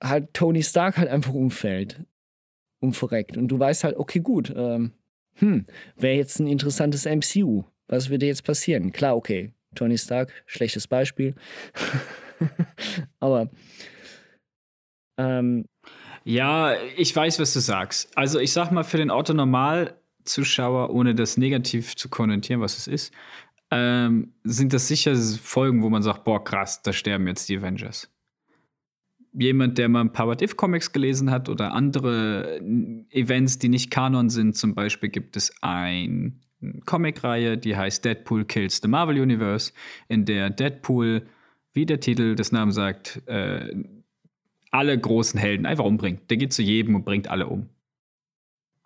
halt Tony Stark halt einfach umfällt. Umverreckt. Und du weißt halt, okay, gut, ähm, hm, wäre jetzt ein interessantes MCU. Was würde jetzt passieren? Klar, okay, Tony Stark, schlechtes Beispiel. Aber ähm, Ja, ich weiß, was du sagst. Also ich sag mal, für den Otto-Normal-Zuschauer, ohne das negativ zu konnotieren, was es ist, ähm, sind das sicher Folgen, wo man sagt, boah, krass, da sterben jetzt die Avengers. Jemand, der mal ein paar What-If-Comics gelesen hat oder andere Events, die nicht Kanon sind, zum Beispiel gibt es ein Comicreihe, die heißt Deadpool Kills the Marvel Universe, in der Deadpool, wie der Titel des Namens sagt, äh, alle großen Helden einfach umbringt. Der geht zu jedem und bringt alle um.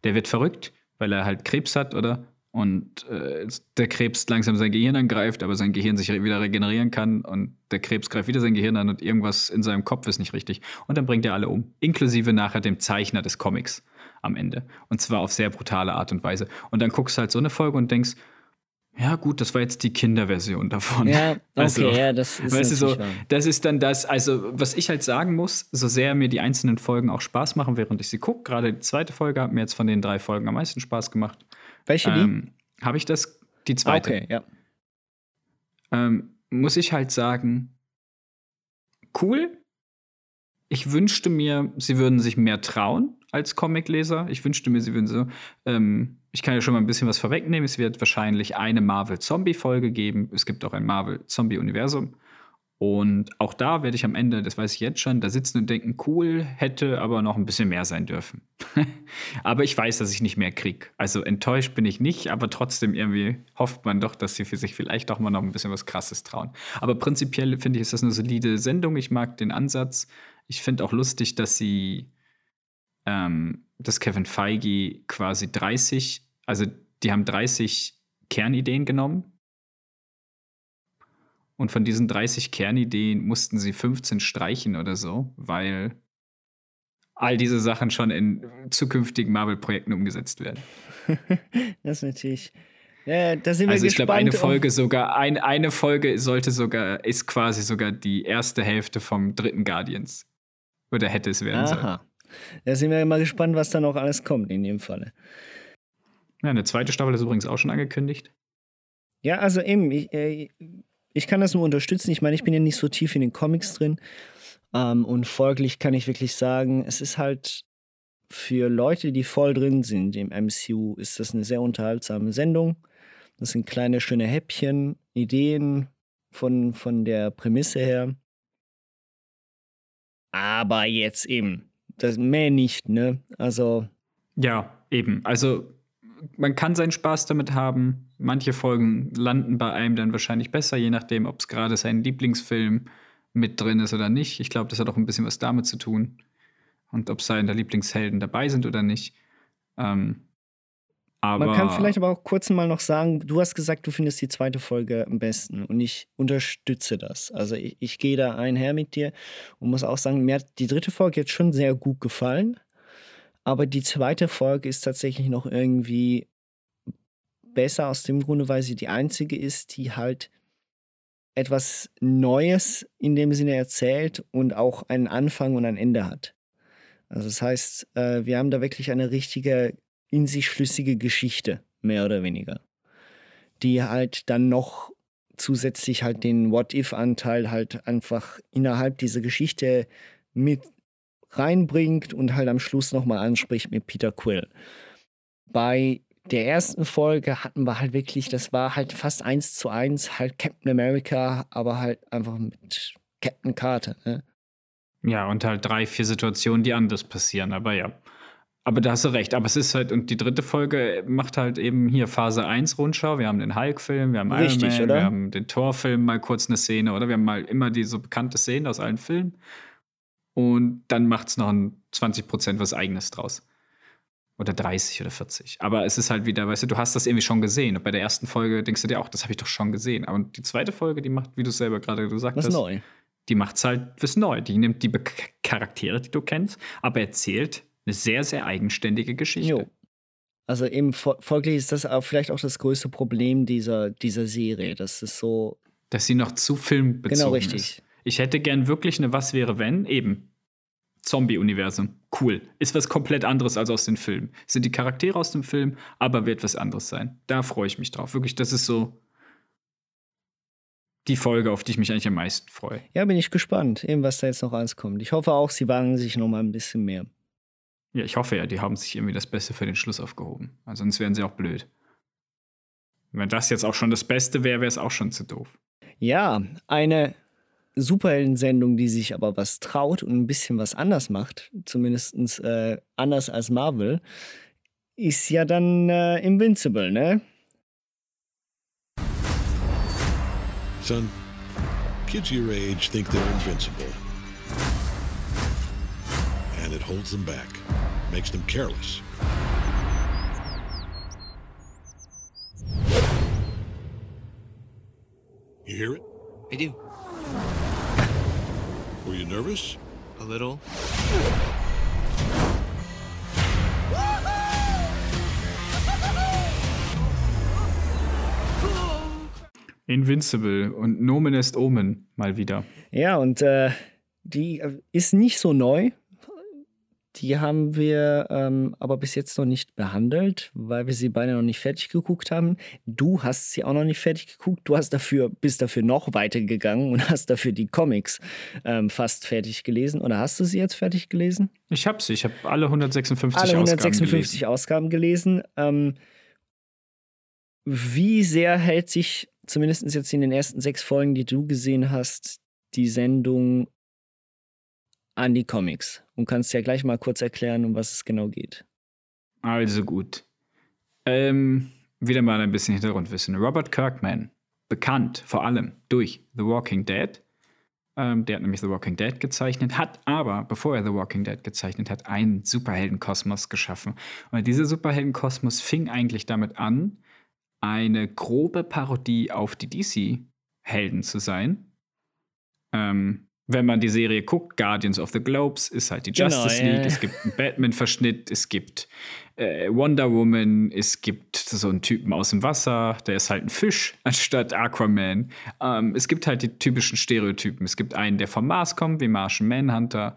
Der wird verrückt, weil er halt Krebs hat, oder? Und äh, der Krebs langsam sein Gehirn angreift, aber sein Gehirn sich wieder regenerieren kann und der Krebs greift wieder sein Gehirn an und irgendwas in seinem Kopf ist nicht richtig. Und dann bringt er alle um, inklusive nachher dem Zeichner des Comics am Ende. Und zwar auf sehr brutale Art und Weise. Und dann guckst du halt so eine Folge und denkst, ja, gut, das war jetzt die Kinderversion davon. ja, okay, Also, ja, das ist Weißt du, so, wahr. das ist dann das, also was ich halt sagen muss, so sehr mir die einzelnen Folgen auch Spaß machen, während ich sie gucke, gerade die zweite Folge hat mir jetzt von den drei Folgen am meisten Spaß gemacht. Welche die? Ähm, Habe ich das? Die zweite. okay, ja. Ähm, muss ich halt sagen, cool. Ich wünschte mir, sie würden sich mehr trauen. Als Comicleser. Ich wünschte mir, sie würden so. Ähm, ich kann ja schon mal ein bisschen was vorwegnehmen. Es wird wahrscheinlich eine Marvel-Zombie-Folge geben. Es gibt auch ein Marvel-Zombie-Universum. Und auch da werde ich am Ende, das weiß ich jetzt schon, da sitzen und denken, cool, hätte aber noch ein bisschen mehr sein dürfen. aber ich weiß, dass ich nicht mehr krieg. Also enttäuscht bin ich nicht, aber trotzdem irgendwie hofft man doch, dass sie für sich vielleicht auch mal noch ein bisschen was Krasses trauen. Aber prinzipiell finde ich, ist das eine solide Sendung. Ich mag den Ansatz. Ich finde auch lustig, dass sie, ähm, dass Kevin Feige quasi 30, also die haben 30 Kernideen genommen und von diesen 30 Kernideen mussten sie 15 streichen oder so, weil all diese Sachen schon in zukünftigen Marvel-Projekten umgesetzt werden. das ist natürlich. Ja, da sind wir also ich glaube, eine Folge sogar, ein, eine Folge sollte sogar, ist quasi sogar die erste Hälfte vom dritten Guardians. Oder hätte es werden Aha. sollen. Da sind wir mal gespannt, was da noch alles kommt in dem Falle. Ja, eine zweite Staffel ist übrigens auch schon angekündigt. Ja, also eben, ich, äh, ich kann das nur unterstützen. Ich meine, ich bin ja nicht so tief in den Comics drin. Ähm, und folglich kann ich wirklich sagen, es ist halt für Leute, die voll drin sind im MCU, ist das eine sehr unterhaltsame Sendung. Das sind kleine, schöne Häppchen, Ideen von, von der Prämisse her. Aber jetzt eben, das mehr nicht, ne? Also. Ja, eben. Also man kann seinen Spaß damit haben. Manche Folgen landen bei einem dann wahrscheinlich besser, je nachdem, ob es gerade sein Lieblingsfilm mit drin ist oder nicht. Ich glaube, das hat auch ein bisschen was damit zu tun. Und ob seine Lieblingshelden dabei sind oder nicht. Ähm, aber Man kann vielleicht aber auch kurz mal noch sagen, du hast gesagt, du findest die zweite Folge am besten und ich unterstütze das. Also ich, ich gehe da einher mit dir und muss auch sagen, mir hat die dritte Folge jetzt schon sehr gut gefallen. Aber die zweite Folge ist tatsächlich noch irgendwie besser aus dem Grunde, weil sie die einzige ist, die halt etwas Neues in dem Sinne erzählt und auch einen Anfang und ein Ende hat. Also das heißt, äh, wir haben da wirklich eine richtige, in sich schlüssige Geschichte, mehr oder weniger, die halt dann noch zusätzlich halt den What-If-Anteil halt einfach innerhalb dieser Geschichte mit reinbringt und halt am Schluss nochmal anspricht mit Peter Quill. Bei der ersten Folge hatten wir halt wirklich, das war halt fast eins zu eins, halt Captain America, aber halt einfach mit Captain Carter. Ne? Ja, und halt drei, vier Situationen, die anders passieren, aber ja. Aber da hast du recht. Aber es ist halt, und die dritte Folge macht halt eben hier Phase 1 Rundschau. Wir haben den Hulk-Film, wir haben Richtig, Iron Man, oder? wir haben den Thor-Film, mal kurz eine Szene, oder? Wir haben mal immer diese so bekannte Szene aus allen Filmen und dann macht es noch ein 20 Prozent was Eigenes draus. Oder 30 oder 40. Aber es ist halt wieder, weißt du, du hast das irgendwie schon gesehen. Und bei der ersten Folge denkst du dir auch, das habe ich doch schon gesehen. Aber die zweite Folge, die macht, wie du selber gerade gesagt was hast, neu. die macht es halt was neu. Die nimmt die Charaktere, die du kennst, aber erzählt eine sehr, sehr eigenständige Geschichte. Jo. Also eben folglich ist das auch vielleicht auch das größte Problem dieser, dieser Serie. Das ist so. Dass sie noch zu filmbezogen ist. Genau, richtig. Ist. Ich hätte gern wirklich eine Was wäre wenn, eben. Zombie-Universum. Cool. Ist was komplett anderes als aus den Filmen. Sind die Charaktere aus dem Film, aber wird was anderes sein. Da freue ich mich drauf. Wirklich, das ist so die Folge, auf die ich mich eigentlich am meisten freue. Ja, bin ich gespannt, eben was da jetzt noch alles kommt. Ich hoffe auch, sie wagen sich noch mal ein bisschen mehr. Ja, ich hoffe ja, die haben sich irgendwie das Beste für den Schluss aufgehoben. Also sonst wären sie auch blöd. Wenn das jetzt auch schon das Beste wäre, wäre es auch schon zu doof. Ja, eine Superhelden-Sendung, die sich aber was traut und ein bisschen was anders macht, zumindest äh, anders als Marvel, ist ja dann äh, Invincible, ne? Son, kids your age think they're invincible. And it holds them back, makes them careless. You hear it? I do. Were you nervous? A little. Invincible und Nomen est Omen mal wieder. Ja, und äh, die äh, ist nicht so neu. Die haben wir ähm, aber bis jetzt noch nicht behandelt, weil wir sie beide noch nicht fertig geguckt haben. Du hast sie auch noch nicht fertig geguckt. Du hast dafür, bist dafür noch weitergegangen und hast dafür die Comics ähm, fast fertig gelesen. Oder hast du sie jetzt fertig gelesen? Ich habe sie. Ich habe alle 156 alle 156 Ausgaben gelesen. Ausgaben gelesen. Ähm, wie sehr hält sich, zumindest jetzt in den ersten sechs Folgen, die du gesehen hast, die Sendung an die Comics? Und kannst ja gleich mal kurz erklären, um was es genau geht. Also gut. Ähm, wieder mal ein bisschen Hintergrundwissen. Robert Kirkman, bekannt vor allem durch The Walking Dead. Ähm, der hat nämlich The Walking Dead gezeichnet, hat aber, bevor er The Walking Dead gezeichnet hat, einen Superheldenkosmos geschaffen. Und dieser Superheldenkosmos fing eigentlich damit an, eine grobe Parodie auf die DC-Helden zu sein. Ähm, wenn man die Serie guckt, Guardians of the Globes ist halt die genau, Justice genau, League, ja. es gibt einen Batman-Verschnitt, es gibt äh, Wonder Woman, es gibt so einen Typen aus dem Wasser, der ist halt ein Fisch anstatt Aquaman. Ähm, es gibt halt die typischen Stereotypen. Es gibt einen, der vom Mars kommt, wie Martian Manhunter.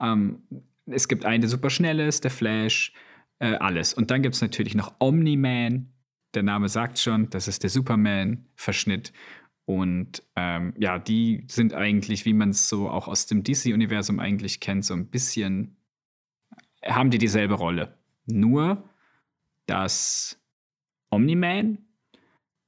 Ähm, es gibt einen, der super schnell ist, der Flash, äh, alles. Und dann gibt es natürlich noch Omni-Man, der Name sagt schon, das ist der Superman-Verschnitt. Und ähm, ja, die sind eigentlich, wie man es so auch aus dem DC-Universum eigentlich kennt, so ein bisschen, haben die dieselbe Rolle. Nur, dass Omni-Man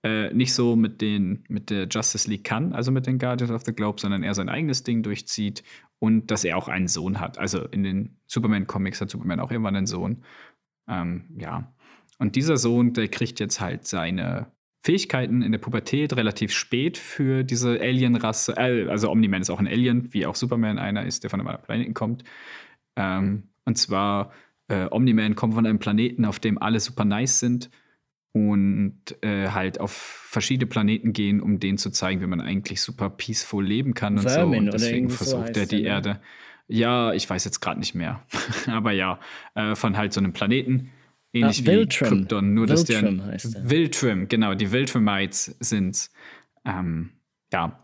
äh, nicht so mit, den, mit der Justice League kann, also mit den Guardians of the Globe, sondern er sein eigenes Ding durchzieht und dass er auch einen Sohn hat. Also in den Superman-Comics hat Superman auch irgendwann einen Sohn. Ähm, ja. Und dieser Sohn, der kriegt jetzt halt seine Fähigkeiten in der Pubertät relativ spät für diese Alien-Rasse. Äh, also Omni-Man ist auch ein Alien, wie auch Superman einer ist, der von einem anderen Planeten kommt. Ähm, und zwar, äh, Omni-Man kommt von einem Planeten, auf dem alle super nice sind und äh, halt auf verschiedene Planeten gehen, um denen zu zeigen, wie man eigentlich super peaceful leben kann und Vermin, so. Und deswegen versucht so er die Erde. Ja, ich weiß jetzt gerade nicht mehr. Aber ja, äh, von halt so einem Planeten Ähnlich ah, wie. Krypton, nur dass Viltrum der heißt der. Viltrum, genau, die Viltrumites sind. Ähm, ja.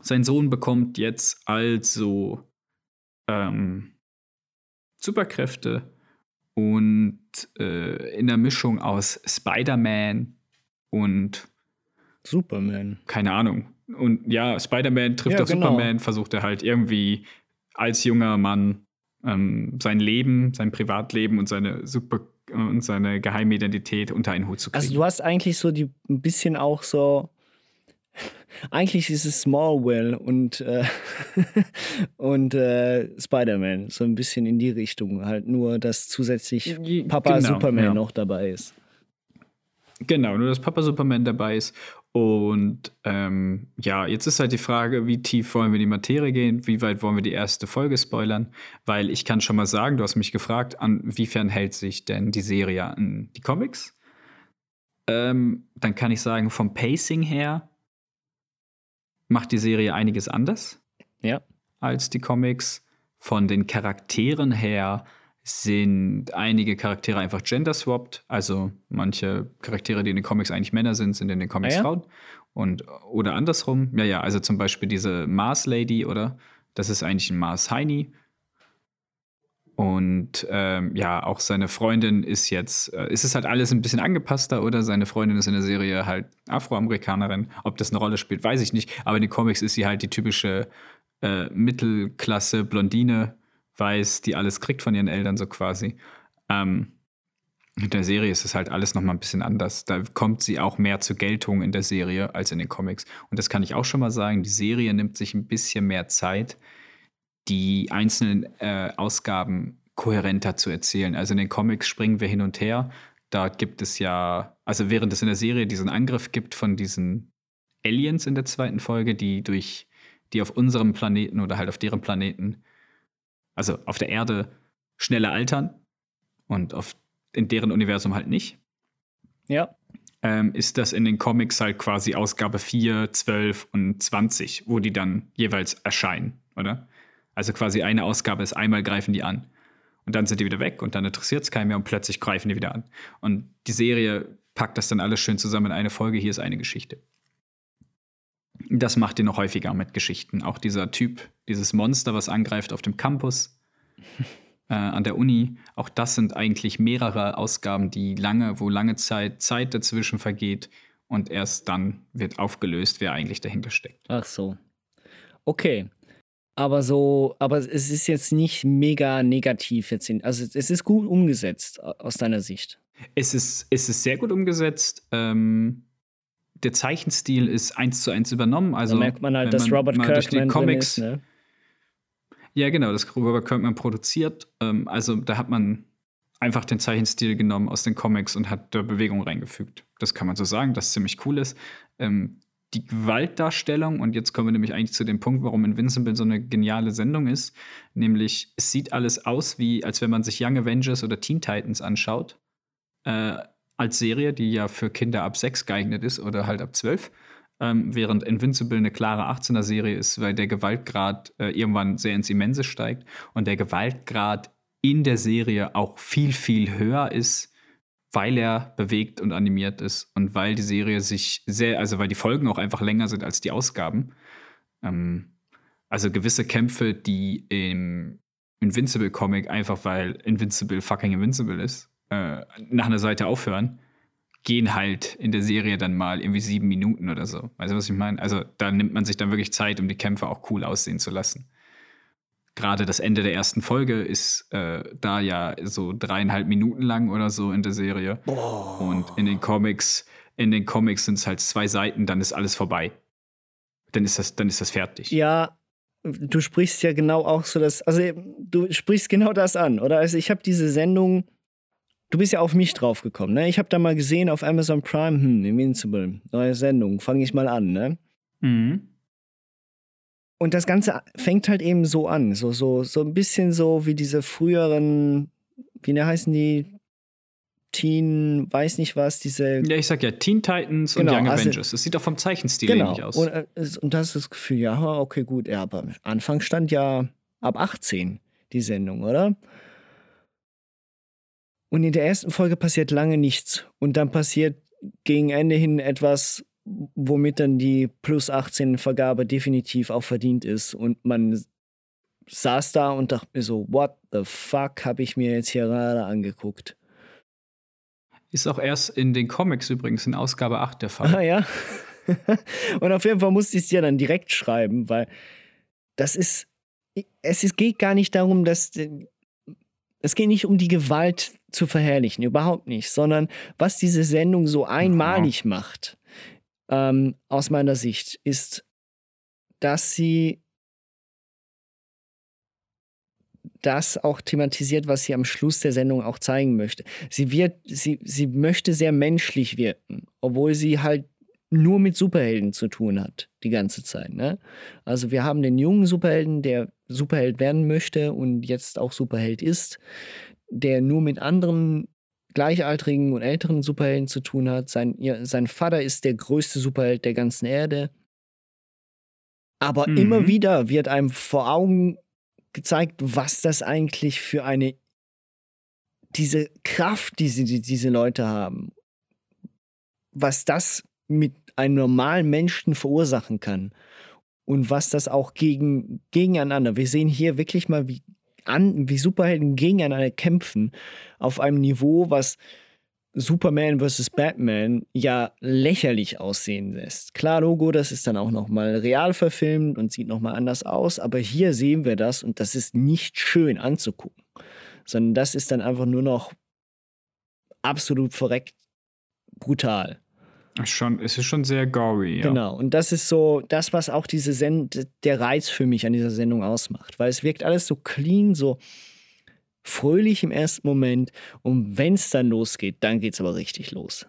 Sein Sohn bekommt jetzt also ähm, Superkräfte und äh, in der Mischung aus Spider-Man und Superman. Keine Ahnung. Und ja, Spider-Man trifft ja, auf genau. Superman, versucht er halt irgendwie als junger Mann ähm, sein Leben, sein Privatleben und seine super und seine geheime Identität unter einen Hut zu kriegen. Also du hast eigentlich so die ein bisschen auch so eigentlich ist es Smallwell und, äh, und äh, Spider-Man, so ein bisschen in die Richtung. Halt nur, dass zusätzlich Papa genau, Superman ja. noch dabei ist. Genau, nur dass Papa Superman dabei ist. Und ähm, ja, jetzt ist halt die Frage, wie tief wollen wir in die Materie gehen, wie weit wollen wir die erste Folge spoilern, weil ich kann schon mal sagen, du hast mich gefragt, an wiefern hält sich denn die Serie an die Comics? Ähm, dann kann ich sagen, vom Pacing her macht die Serie einiges anders ja. als die Comics. Von den Charakteren her sind einige Charaktere einfach gender-swapped. Also manche Charaktere, die in den Comics eigentlich Männer sind, sind in den Comics ah, ja? Frauen. Und, oder andersrum. Ja, ja, also zum Beispiel diese Mars Lady, oder? Das ist eigentlich ein Mars Heini. Und ähm, ja, auch seine Freundin ist jetzt, äh, ist es halt alles ein bisschen angepasster, oder? Seine Freundin ist in der Serie halt Afroamerikanerin. Ob das eine Rolle spielt, weiß ich nicht. Aber in den Comics ist sie halt die typische äh, Mittelklasse Blondine, weiß, die alles kriegt von ihren Eltern so quasi. Ähm, in der Serie ist es halt alles nochmal ein bisschen anders. Da kommt sie auch mehr zur Geltung in der Serie als in den Comics. Und das kann ich auch schon mal sagen. Die Serie nimmt sich ein bisschen mehr Zeit, die einzelnen äh, Ausgaben kohärenter zu erzählen. Also in den Comics springen wir hin und her. Da gibt es ja, also während es in der Serie diesen Angriff gibt von diesen Aliens in der zweiten Folge, die durch, die auf unserem Planeten oder halt auf deren Planeten also auf der Erde schneller altern und auf, in deren Universum halt nicht. Ja. Ähm, ist das in den Comics halt quasi Ausgabe 4, 12 und 20, wo die dann jeweils erscheinen, oder? Also quasi eine Ausgabe ist einmal greifen die an und dann sind die wieder weg und dann interessiert es keinen mehr und plötzlich greifen die wieder an. Und die Serie packt das dann alles schön zusammen in eine Folge, hier ist eine Geschichte. Das macht ihr noch häufiger mit Geschichten. Auch dieser Typ, dieses Monster, was angreift auf dem Campus. äh, an der Uni. Auch das sind eigentlich mehrere Ausgaben, die lange, wo lange Zeit Zeit dazwischen vergeht und erst dann wird aufgelöst, wer eigentlich dahinter steckt. Ach so. Okay. Aber so, aber es ist jetzt nicht mega negativ jetzt. In, also es ist gut umgesetzt aus deiner Sicht. Es ist, es ist sehr gut umgesetzt. Ähm, der Zeichenstil ist eins zu eins übernommen. Also da merkt man halt, dass Robert Kirkman Comics, ist, ne? Ja, genau, das Robert Kirkman produziert. Ähm, also da hat man einfach den Zeichenstil genommen aus den Comics und hat da Bewegung reingefügt. Das kann man so sagen, das ziemlich cool ist. Ähm, die Gewaltdarstellung, und jetzt kommen wir nämlich eigentlich zu dem Punkt, warum Invincible so eine geniale Sendung ist, nämlich es sieht alles aus wie, als wenn man sich Young Avengers oder Teen Titans anschaut, äh, als Serie, die ja für Kinder ab 6 geeignet ist oder halt ab 12. Ähm, während Invincible eine klare 18er-Serie ist, weil der Gewaltgrad äh, irgendwann sehr ins Immense steigt und der Gewaltgrad in der Serie auch viel, viel höher ist weil er bewegt und animiert ist und weil die Serie sich sehr, also weil die Folgen auch einfach länger sind als die Ausgaben. Ähm, also gewisse Kämpfe, die im Invincible Comic einfach weil Invincible fucking Invincible ist, äh, nach einer Seite aufhören, gehen halt in der Serie dann mal irgendwie sieben Minuten oder so. Weißt du, was ich meine? Also da nimmt man sich dann wirklich Zeit, um die Kämpfe auch cool aussehen zu lassen gerade das Ende der ersten Folge ist äh, da ja so dreieinhalb Minuten lang oder so in der Serie. Boah. Und in den Comics, in den Comics sind es halt zwei Seiten, dann ist alles vorbei. Dann ist das, dann ist das fertig. Ja, du sprichst ja genau auch so das, also du sprichst genau das an, oder? Also ich habe diese Sendung, du bist ja auf mich draufgekommen, ne? Ich habe da mal gesehen auf Amazon Prime, hm, Invincible, neue Sendung, fange ich mal an, ne? Mhm. Und das Ganze fängt halt eben so an, so, so, so ein bisschen so wie diese früheren, wie ne heißen die? Teen, weiß nicht was, diese. Ja, ich sag ja, Teen Titans genau, und Young also, Avengers. Das sieht auch vom Zeichenstil genau. ähnlich aus. Und, äh, und das ist das Gefühl, ja, okay, gut. Ja, aber am Anfang stand ja ab 18 die Sendung, oder? Und in der ersten Folge passiert lange nichts. Und dann passiert gegen Ende hin etwas, womit dann die plus 18 Vergabe definitiv auch verdient ist. Und man saß da und dachte mir so, what the fuck habe ich mir jetzt hier gerade angeguckt? Ist auch erst in den Comics übrigens in Ausgabe 8 der Fall. Ah ja. und auf jeden Fall musste ich es dir dann direkt schreiben, weil das ist, es ist, geht gar nicht darum, dass, es geht nicht um die Gewalt zu verherrlichen, überhaupt nicht, sondern was diese Sendung so einmalig ja. macht ähm, aus meiner Sicht, ist, dass sie das auch thematisiert, was sie am Schluss der Sendung auch zeigen möchte. Sie wird, sie, sie möchte sehr menschlich wirken, obwohl sie halt nur mit Superhelden zu tun hat, die ganze Zeit. Ne? Also wir haben den jungen Superhelden, der Superheld werden möchte und jetzt auch Superheld ist, der nur mit anderen gleichaltrigen und älteren Superhelden zu tun hat. Sein, ja, sein Vater ist der größte Superheld der ganzen Erde. Aber mhm. immer wieder wird einem vor Augen gezeigt, was das eigentlich für eine, diese Kraft, die, sie, die diese Leute haben, was das mit einem normalen Menschen verursachen kann und was das auch gegen, gegeneinander. Wir sehen hier wirklich mal, wie an, wie Superhelden gegeneinander kämpfen, auf einem Niveau, was Superman vs. Batman ja lächerlich aussehen lässt. Klar, Logo, das ist dann auch nochmal real verfilmt und sieht nochmal anders aus, aber hier sehen wir das und das ist nicht schön anzugucken, sondern das ist dann einfach nur noch absolut verreckt brutal. Schon, es ist schon sehr gory, ja. Genau, und das ist so das, was auch diese Send der Reiz für mich an dieser Sendung ausmacht, weil es wirkt alles so clean, so fröhlich im ersten Moment und wenn es dann losgeht, dann geht es aber richtig los.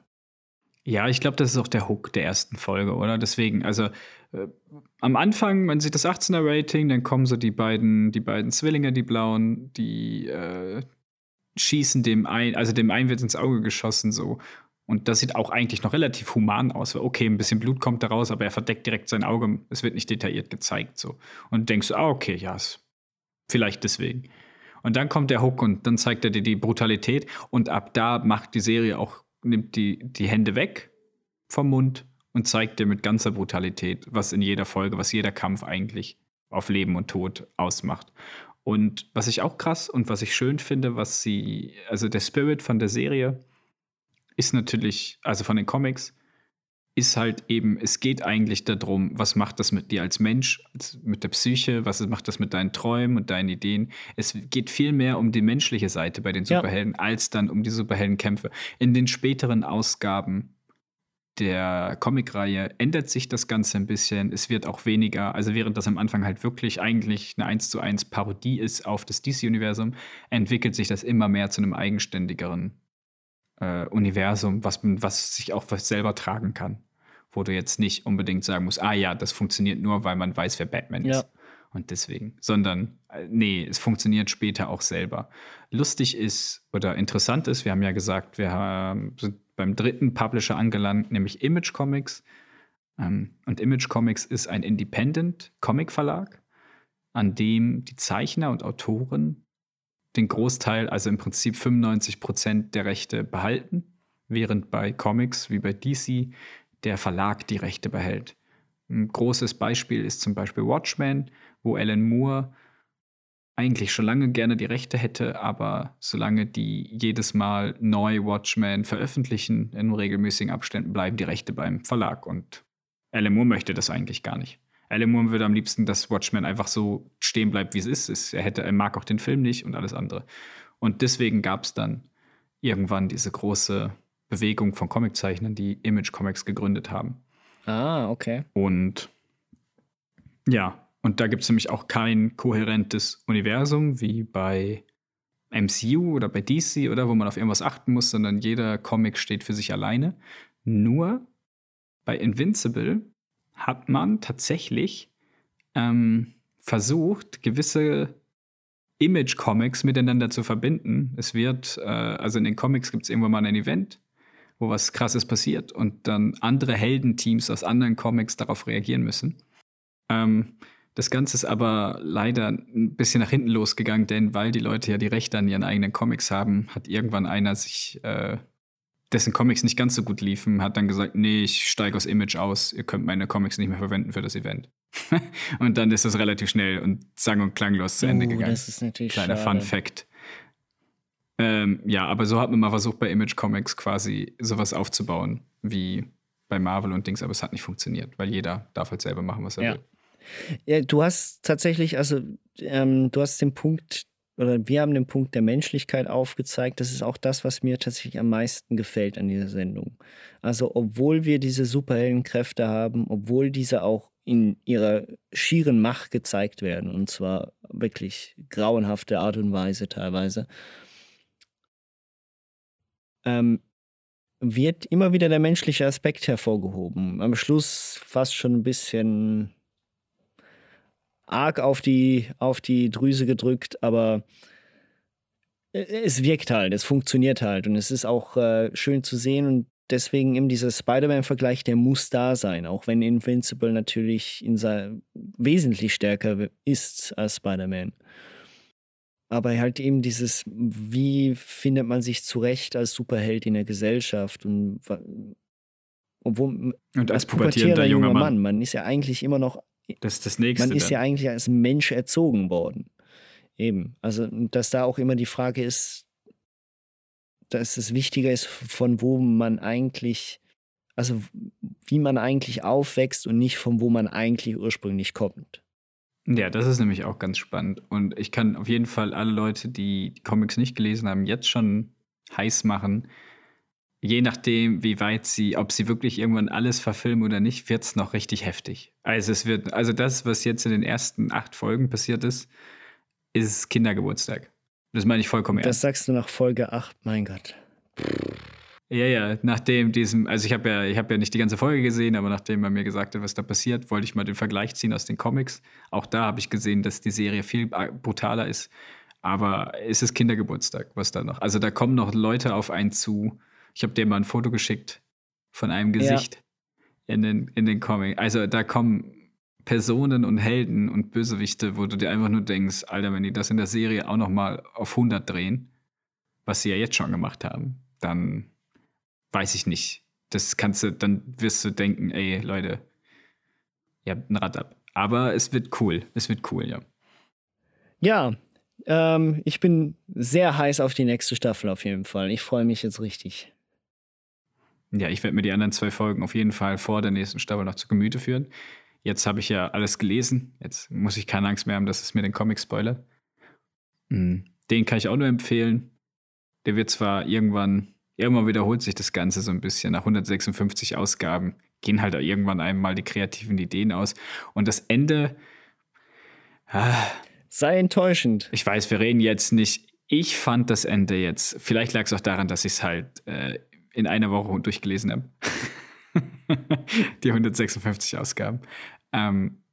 Ja, ich glaube, das ist auch der Hook der ersten Folge, oder? Deswegen, also äh, am Anfang, man sieht das 18er Rating, dann kommen so die beiden, die beiden Zwillinge, die blauen, die äh, schießen dem ein, also dem einen wird ins Auge geschossen so und das sieht auch eigentlich noch relativ human aus. Okay, ein bisschen Blut kommt da raus, aber er verdeckt direkt sein Auge. Es wird nicht detailliert gezeigt. So. Und denkst du, ah, okay, ja, vielleicht deswegen. Und dann kommt der Hook und dann zeigt er dir die Brutalität. Und ab da macht die Serie auch, nimmt die, die Hände weg vom Mund und zeigt dir mit ganzer Brutalität, was in jeder Folge, was jeder Kampf eigentlich auf Leben und Tod ausmacht. Und was ich auch krass und was ich schön finde, was sie, also der Spirit von der Serie ist natürlich, also von den Comics, ist halt eben, es geht eigentlich darum, was macht das mit dir als Mensch, mit der Psyche, was macht das mit deinen Träumen und deinen Ideen. Es geht viel mehr um die menschliche Seite bei den Superhelden, ja. als dann um die Superheldenkämpfe. In den späteren Ausgaben der Comicreihe ändert sich das Ganze ein bisschen. Es wird auch weniger, also während das am Anfang halt wirklich eigentlich eine 1 zu 1 Parodie ist auf das DC-Universum, entwickelt sich das immer mehr zu einem eigenständigeren äh, Universum, was, was sich auch selber tragen kann. Wo du jetzt nicht unbedingt sagen musst, ah ja, das funktioniert nur, weil man weiß, wer Batman ja. ist. Und deswegen, sondern, äh, nee, es funktioniert später auch selber. Lustig ist oder interessant ist, wir haben ja gesagt, wir haben, sind beim dritten Publisher angelangt, nämlich Image Comics. Ähm, und Image Comics ist ein Independent Comic Verlag, an dem die Zeichner und Autoren den Großteil, also im Prinzip 95 Prozent der Rechte behalten, während bei Comics wie bei DC der Verlag die Rechte behält. Ein großes Beispiel ist zum Beispiel Watchmen, wo Alan Moore eigentlich schon lange gerne die Rechte hätte, aber solange die jedes Mal neu Watchmen veröffentlichen in regelmäßigen Abständen, bleiben die Rechte beim Verlag. Und Alan Moore möchte das eigentlich gar nicht. Alan Moore würde am liebsten, dass Watchmen einfach so stehen bleibt, wie es ist. Er, hätte, er mag auch den Film nicht und alles andere. Und deswegen gab es dann irgendwann diese große Bewegung von Comiczeichnern, die Image Comics gegründet haben. Ah, okay. Und ja, und da gibt es nämlich auch kein kohärentes Universum wie bei MCU oder bei DC oder wo man auf irgendwas achten muss, sondern jeder Comic steht für sich alleine. Nur bei Invincible hat man tatsächlich ähm, versucht, gewisse Image-Comics miteinander zu verbinden. Es wird, äh, also in den Comics gibt es irgendwann mal ein Event, wo was Krasses passiert und dann andere Heldenteams aus anderen Comics darauf reagieren müssen. Ähm, das Ganze ist aber leider ein bisschen nach hinten losgegangen, denn weil die Leute ja die Rechte an ihren eigenen Comics haben, hat irgendwann einer sich, äh, dessen Comics nicht ganz so gut liefen, hat dann gesagt, nee, ich steige aus Image aus, ihr könnt meine Comics nicht mehr verwenden für das Event. und dann ist das relativ schnell und sang- und klanglos zu Ende oh, gegangen. Das ist natürlich Kleiner schade. Fun Fact. Ähm, ja, aber so hat man mal versucht, bei Image Comics quasi sowas aufzubauen, wie bei Marvel und Dings, aber es hat nicht funktioniert, weil jeder darf halt selber machen, was er Ja. will. Ja, du hast tatsächlich, also ähm, du hast den Punkt, oder wir haben den Punkt der Menschlichkeit aufgezeigt. Das ist auch das, was mir tatsächlich am meisten gefällt an dieser Sendung. Also, obwohl wir diese Superheldenkräfte haben, obwohl diese auch in ihrer schieren Macht gezeigt werden, und zwar wirklich grauenhafte Art und Weise teilweise, ähm, wird immer wieder der menschliche Aspekt hervorgehoben. Am Schluss fast schon ein bisschen arg auf die, auf die Drüse gedrückt, aber äh, es wirkt halt, es funktioniert halt und es ist auch äh, schön zu sehen und deswegen eben dieser Spider-Man-Vergleich, der muss da sein, auch wenn Invincible natürlich in wesentlich stärker ist als Spider-Man. Aber halt eben dieses, wie findet man sich zurecht als Superheld in der Gesellschaft und obwohl Und als pubertierender junger Mann. man ist ja eigentlich immer noch Das ist das Nächste. man ist dann. ja eigentlich als Mensch erzogen worden. Eben. Also, dass da auch immer die Frage ist, dass es wichtiger ist, von wo man eigentlich, also wie man eigentlich aufwächst und nicht von wo man eigentlich ursprünglich kommt. Ja, das ist nämlich auch ganz spannend. Und ich kann auf jeden Fall alle Leute, die die Comics nicht gelesen haben, jetzt schon heiß machen. Je nachdem, wie weit sie, ob sie wirklich irgendwann alles verfilmen oder nicht, wird es noch richtig heftig. Also es wird, also das, was jetzt in den ersten acht Folgen passiert ist, ist Kindergeburtstag. Das meine ich vollkommen Das ernst. sagst du nach Folge 8, mein Gott. Ja, ja, nachdem diesem, also ich habe ja, ich habe ja nicht die ganze Folge gesehen, aber nachdem er mir gesagt hat, was da passiert, wollte ich mal den Vergleich ziehen aus den Comics. Auch da habe ich gesehen, dass die Serie viel brutaler ist. Aber es ist Kindergeburtstag, was da noch. Also da kommen noch Leute auf einen zu. Ich habe dir mal ein Foto geschickt von einem Ja. Gesicht in den, in den Comic. Also da kommen Personen und Helden und Bösewichte, wo du dir einfach nur denkst, Alter, wenn die das in der Serie auch noch mal auf 100 drehen, was sie ja jetzt schon gemacht haben, dann weiß ich nicht. Das kannst du, dann wirst du denken, ey, Leute, ihr habt ein Rad ab. Aber es wird cool. Es wird cool, ja. Ja, ähm, ich bin sehr heiß auf die nächste Staffel auf jeden Fall. Ich freue mich jetzt richtig. Ja, ich werde mir die anderen zwei Folgen auf jeden Fall vor der nächsten Staffel noch zu Gemüte führen. Jetzt habe ich ja alles gelesen. Jetzt muss ich keine Angst mehr haben, dass es mir den Comic spoilert. Mhm. Den kann ich auch nur empfehlen. Der wird zwar irgendwann, irgendwann wiederholt sich das Ganze so ein bisschen. Nach 156 Ausgaben gehen halt irgendwann einmal die kreativen Ideen aus. Und das Ende. Ah, Sei enttäuschend. Ich weiß, wir reden jetzt nicht. Ich fand das Ende jetzt. Vielleicht lag es auch daran, dass ich es halt äh, in einer Woche durchgelesen habe. die 156 Ausgaben. Ähm,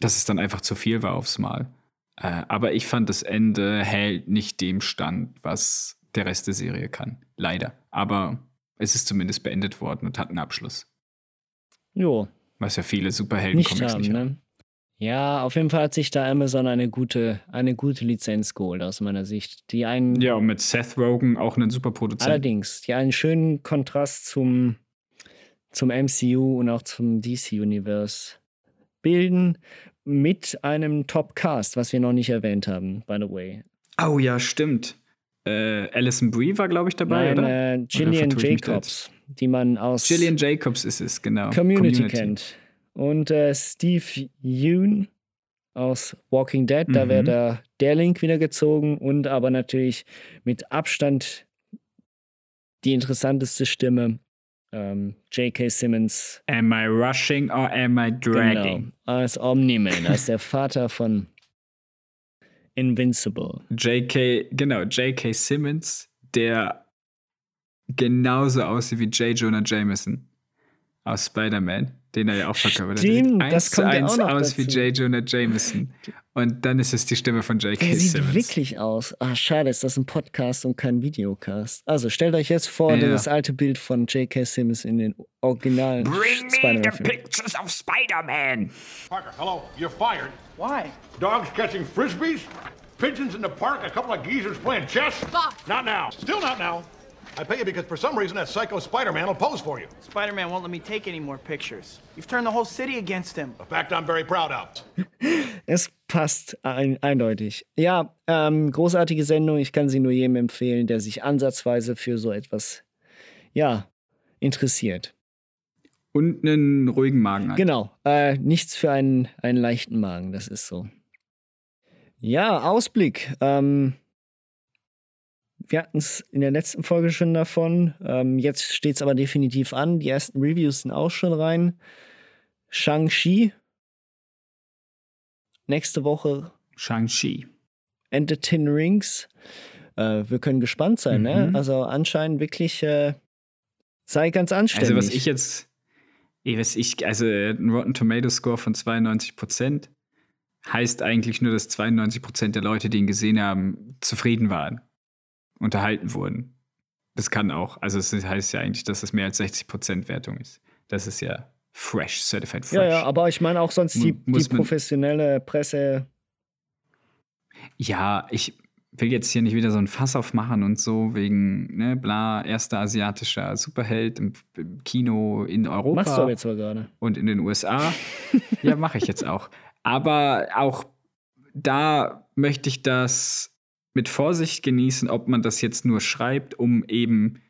dass es dann einfach zu viel war aufs Mal. Äh, aber ich fand, das Ende hält nicht dem Stand, was der Rest der Serie kann. Leider. Aber es ist zumindest beendet worden und hat einen Abschluss. Jo. Was ja viele Superhelden-Comics nicht, haben. Ne? Ja, auf jeden Fall hat sich da Amazon eine gute, eine gute Lizenz geholt, aus meiner Sicht. Die einen, ja, und mit Seth Rogen auch einen super Produzenten. Allerdings, die einen schönen Kontrast zum, zum MCU und auch zum DC-Universe bilden, mit einem Top-Cast, was wir noch nicht erwähnt haben, by the way. Oh ja, stimmt. Äh, Alison Brie war, glaube ich, dabei, Nein, oder? Äh, Gillian oder Jacobs, die man aus Gillian Jacobs ist es, genau. Community, Community. kennt. Und äh, Steve Yeun aus Walking Dead, mhm. da wäre der, der Link wieder gezogen und aber natürlich mit Abstand die interessanteste Stimme ähm, J.K. Simmons. Am I rushing or am I dragging? Genau, als Omni-Man, als der Vater von Invincible. J.K., genau, J.K. Simmons, der genauso aussieht wie J. Jonah Jameson aus Spider-Man, den er ja auch verkörpert hat. Stimmt, das kommt eins ja auch noch aus dazu. wie J. Jonah Jameson. Und dann ist es die Stimme von J.K. Der sieht Simmons. wirklich aus. Ah, schade, ist das ein Podcast und kein Videocast. Also stellt euch jetzt vor, Ja. das alte Bild von J.K. Simmons in den originalen Bring me the Spider-Man-Filmen. pictures of Spider-Man. Parker, hello. You're fired. Why? Dogs catching frisbees? Pigeons in the park? A couple of geezers playing chess? Boss. Not now. Still not now. I pay you because for some reason that psycho Spider-Man will pose for you. Spider-Man won't let me take any more pictures. You've turned the whole city against him. A fact I'm very proud of. Es passt ein, eindeutig. Ja, ähm, großartige Sendung. Ich kann sie nur jedem empfehlen, der sich ansatzweise für so etwas, ja, interessiert. Und einen ruhigen Magen hat. Genau. Äh, nichts für einen, einen leichten Magen, das ist so. Ja, Ausblick. Ähm, wir hatten es in der letzten Folge schon davon. Ähm, jetzt steht es aber definitiv an. Die ersten Reviews sind auch schon rein. Shang-Chi. Nächste Woche Shang-Chi. And the Tin Rings. Äh, wir können gespannt sein, ne? Mhm. Also anscheinend wirklich äh, sei ganz anständig. Also, was ich jetzt, was ich, also ein Rotten Tomato Score von 92 Prozent heißt eigentlich nur, dass 92 Prozent der Leute, die ihn gesehen haben, zufrieden waren, unterhalten wurden. Das kann auch. Also, es heißt ja eigentlich, dass es mehr als 60 Prozent Wertung ist. Das ist ja fresh, certified fresh. ja, ja, aber ich meine auch sonst die, die professionelle Presse. Ja, ich will jetzt hier nicht wieder so ein Fass aufmachen und so wegen, ne, bla, erster asiatischer Superheld im, im Kino in Europa. Machst du aber jetzt aber gerade. und in den USA. ja, mache ich jetzt auch. Aber auch da möchte ich das mit Vorsicht genießen, ob man das jetzt nur schreibt, um eben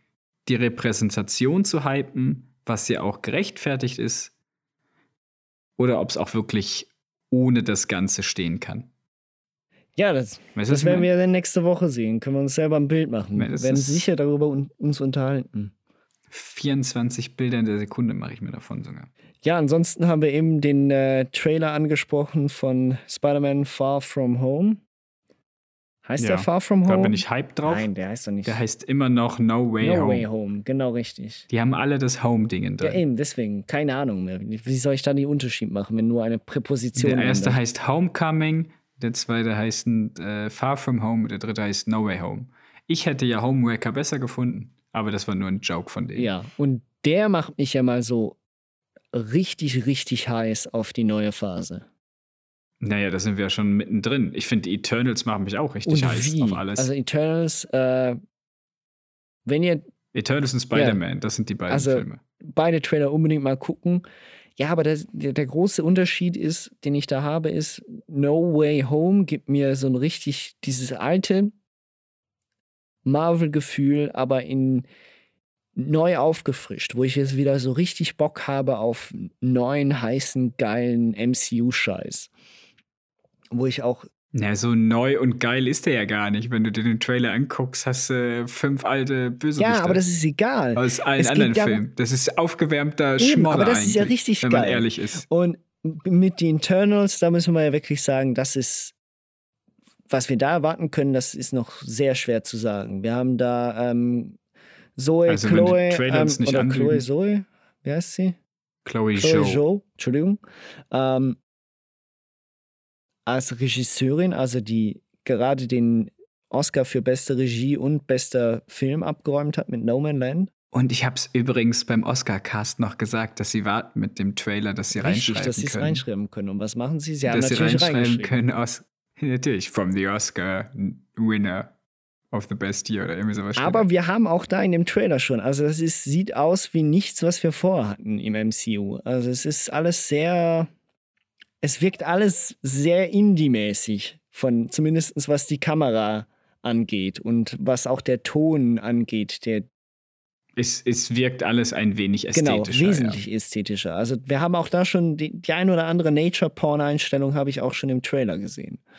die Repräsentation zu hypen, was ja auch gerechtfertigt ist, oder ob es auch wirklich ohne das Ganze stehen kann. Ja, das, Weißt das werden wir dann nächste Woche sehen. Können wir uns selber ein Bild machen. Wir werden sicher darüber un uns unterhalten. 24 Bilder in der Sekunde mache ich mir davon sogar. Ja, ansonsten haben wir eben den äh, Trailer angesprochen von Spider-Man Far From Home. Heißt Ja, der Far From Home? Da bin ich hyped drauf. Nein, der heißt doch nicht. Der heißt immer noch No Way no Home. Way Home, genau richtig. Die haben alle das Home-Ding Ja, drin. eben, deswegen, keine Ahnung mehr. Wie soll ich da den Unterschied machen, wenn nur eine Präposition Der erste ändert? heißt Homecoming, der zweite heißt äh, Far From Home, der dritte heißt No Way Home. Ich hätte ja Homewrecker besser gefunden, aber das war nur ein Joke von denen. Ja, und der macht mich ja mal so richtig, richtig heiß auf die neue Phase. Naja, da sind wir ja schon mittendrin. Ich finde, die Eternals machen mich auch richtig und heiß wie? auf alles. Also Eternals, äh, wenn ihr Eternals und Spider-Man, das sind die beiden also Filme. beide Trailer unbedingt mal gucken. Ja, aber das, der, der große Unterschied ist, den ich da habe, ist, No Way Home gibt mir so ein richtig dieses alte Marvel-Gefühl, aber in neu aufgefrischt, wo ich jetzt wieder so richtig Bock habe auf neuen, heißen, geilen MCU-Scheiß. Wo ich auch Na, so neu und geil ist der ja gar nicht. Wenn du dir den Trailer anguckst, hast du äh, fünf alte Bösewichter. Ja, aber das ist egal. Aus allen Es anderen Filmen. Das ist aufgewärmter Eben, aber das ist ja richtig wenn geil. man ehrlich ist. Und mit den Internals, da müssen wir ja wirklich sagen, das ist, was wir da erwarten können, das ist noch sehr schwer zu sagen. Wir haben da ähm, Zoe, Also, Chloe, ähm, oder anlügen. Chloe Zoe, wie heißt sie? Chloe, Chloe Joe. Joe, Entschuldigung, ähm, als Regisseurin, also die gerade den Oscar für beste Regie und bester Film abgeräumt hat mit No Man Land. Und ich habe es übrigens beim Oscar-Cast noch gesagt, dass sie warten mit dem Trailer, dass sie Richtig, reinschreiben dass sie es können. reinschreiben können. Und was machen sie? Sie haben dass sie natürlich reinschreiben reingeschrieben. können aus. Natürlich, from the Oscar winner of the best year oder irgendwie sowas. Aber wir haben auch da in dem Trailer schon, also das ist, sieht aus wie nichts, was wir vorhatten im MCU. Also es ist alles sehr, es wirkt alles sehr Indie-mäßig, von zumindest was die Kamera angeht und was auch der Ton angeht, der es, es wirkt alles ein wenig ästhetischer. genau wesentlich ästhetischer. Also wir haben auch da schon die, die ein oder andere Nature-Porn-Einstellung habe ich auch schon im Trailer gesehen. Ja.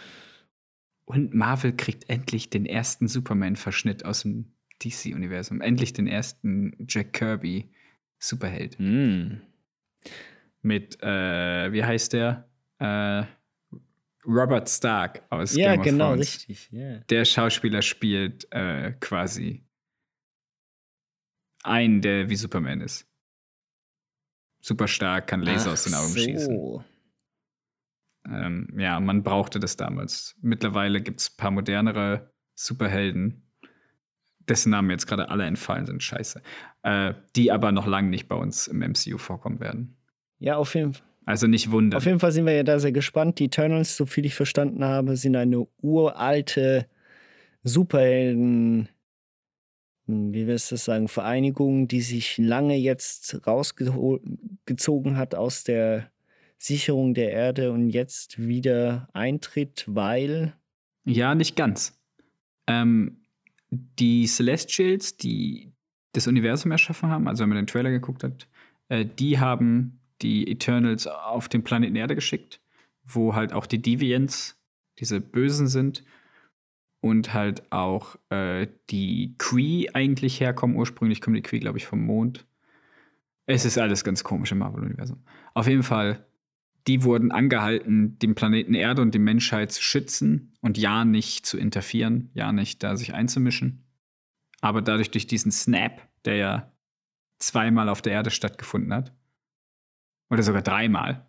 Und Marvel kriegt endlich den ersten Superman-Verschnitt aus dem DC-Universum. Endlich den ersten Jack Kirby Superheld. Hm. Mit, äh, wie heißt der? Äh, Robert Stark aus Ja, Game of genau, Thrones. richtig. Ja. Der Schauspieler spielt äh, quasi einen, der wie Superman ist. Super stark, kann Laser aus den Ach Augen so. schießen. Ähm, ja, man brauchte das damals. Mittlerweile gibt es ein paar modernere Superhelden, dessen Namen jetzt gerade alle entfallen sind, scheiße. Äh, die aber noch lange nicht bei uns im MCU vorkommen werden. Ja, auf jeden Fall. Also nicht wundern. Auf jeden Fall sind wir ja da sehr gespannt. Die Eternals, so viel ich verstanden habe, sind eine uralte Superhelden, hm, wie wir es das sagen, Vereinigung, die sich lange jetzt rausgezogen hat aus der Sicherung der Erde und jetzt wieder eintritt, weil Ja, nicht ganz. Ähm, die Celestials, die das Universum erschaffen haben, also wenn man den Trailer geguckt hat, äh, die haben die Eternals auf den Planeten Erde geschickt, wo halt auch die Deviants, diese Bösen sind, und halt auch äh, die Kree eigentlich herkommen. Ursprünglich kommen die Kree, glaube ich, vom Mond. Es ist alles ganz komisch im Marvel-Universum. Auf jeden Fall, die wurden angehalten, den Planeten Erde und die Menschheit zu schützen und ja nicht zu interferieren, ja nicht da sich einzumischen. Aber dadurch durch diesen Snap, der ja zweimal auf der Erde stattgefunden hat, oder sogar dreimal,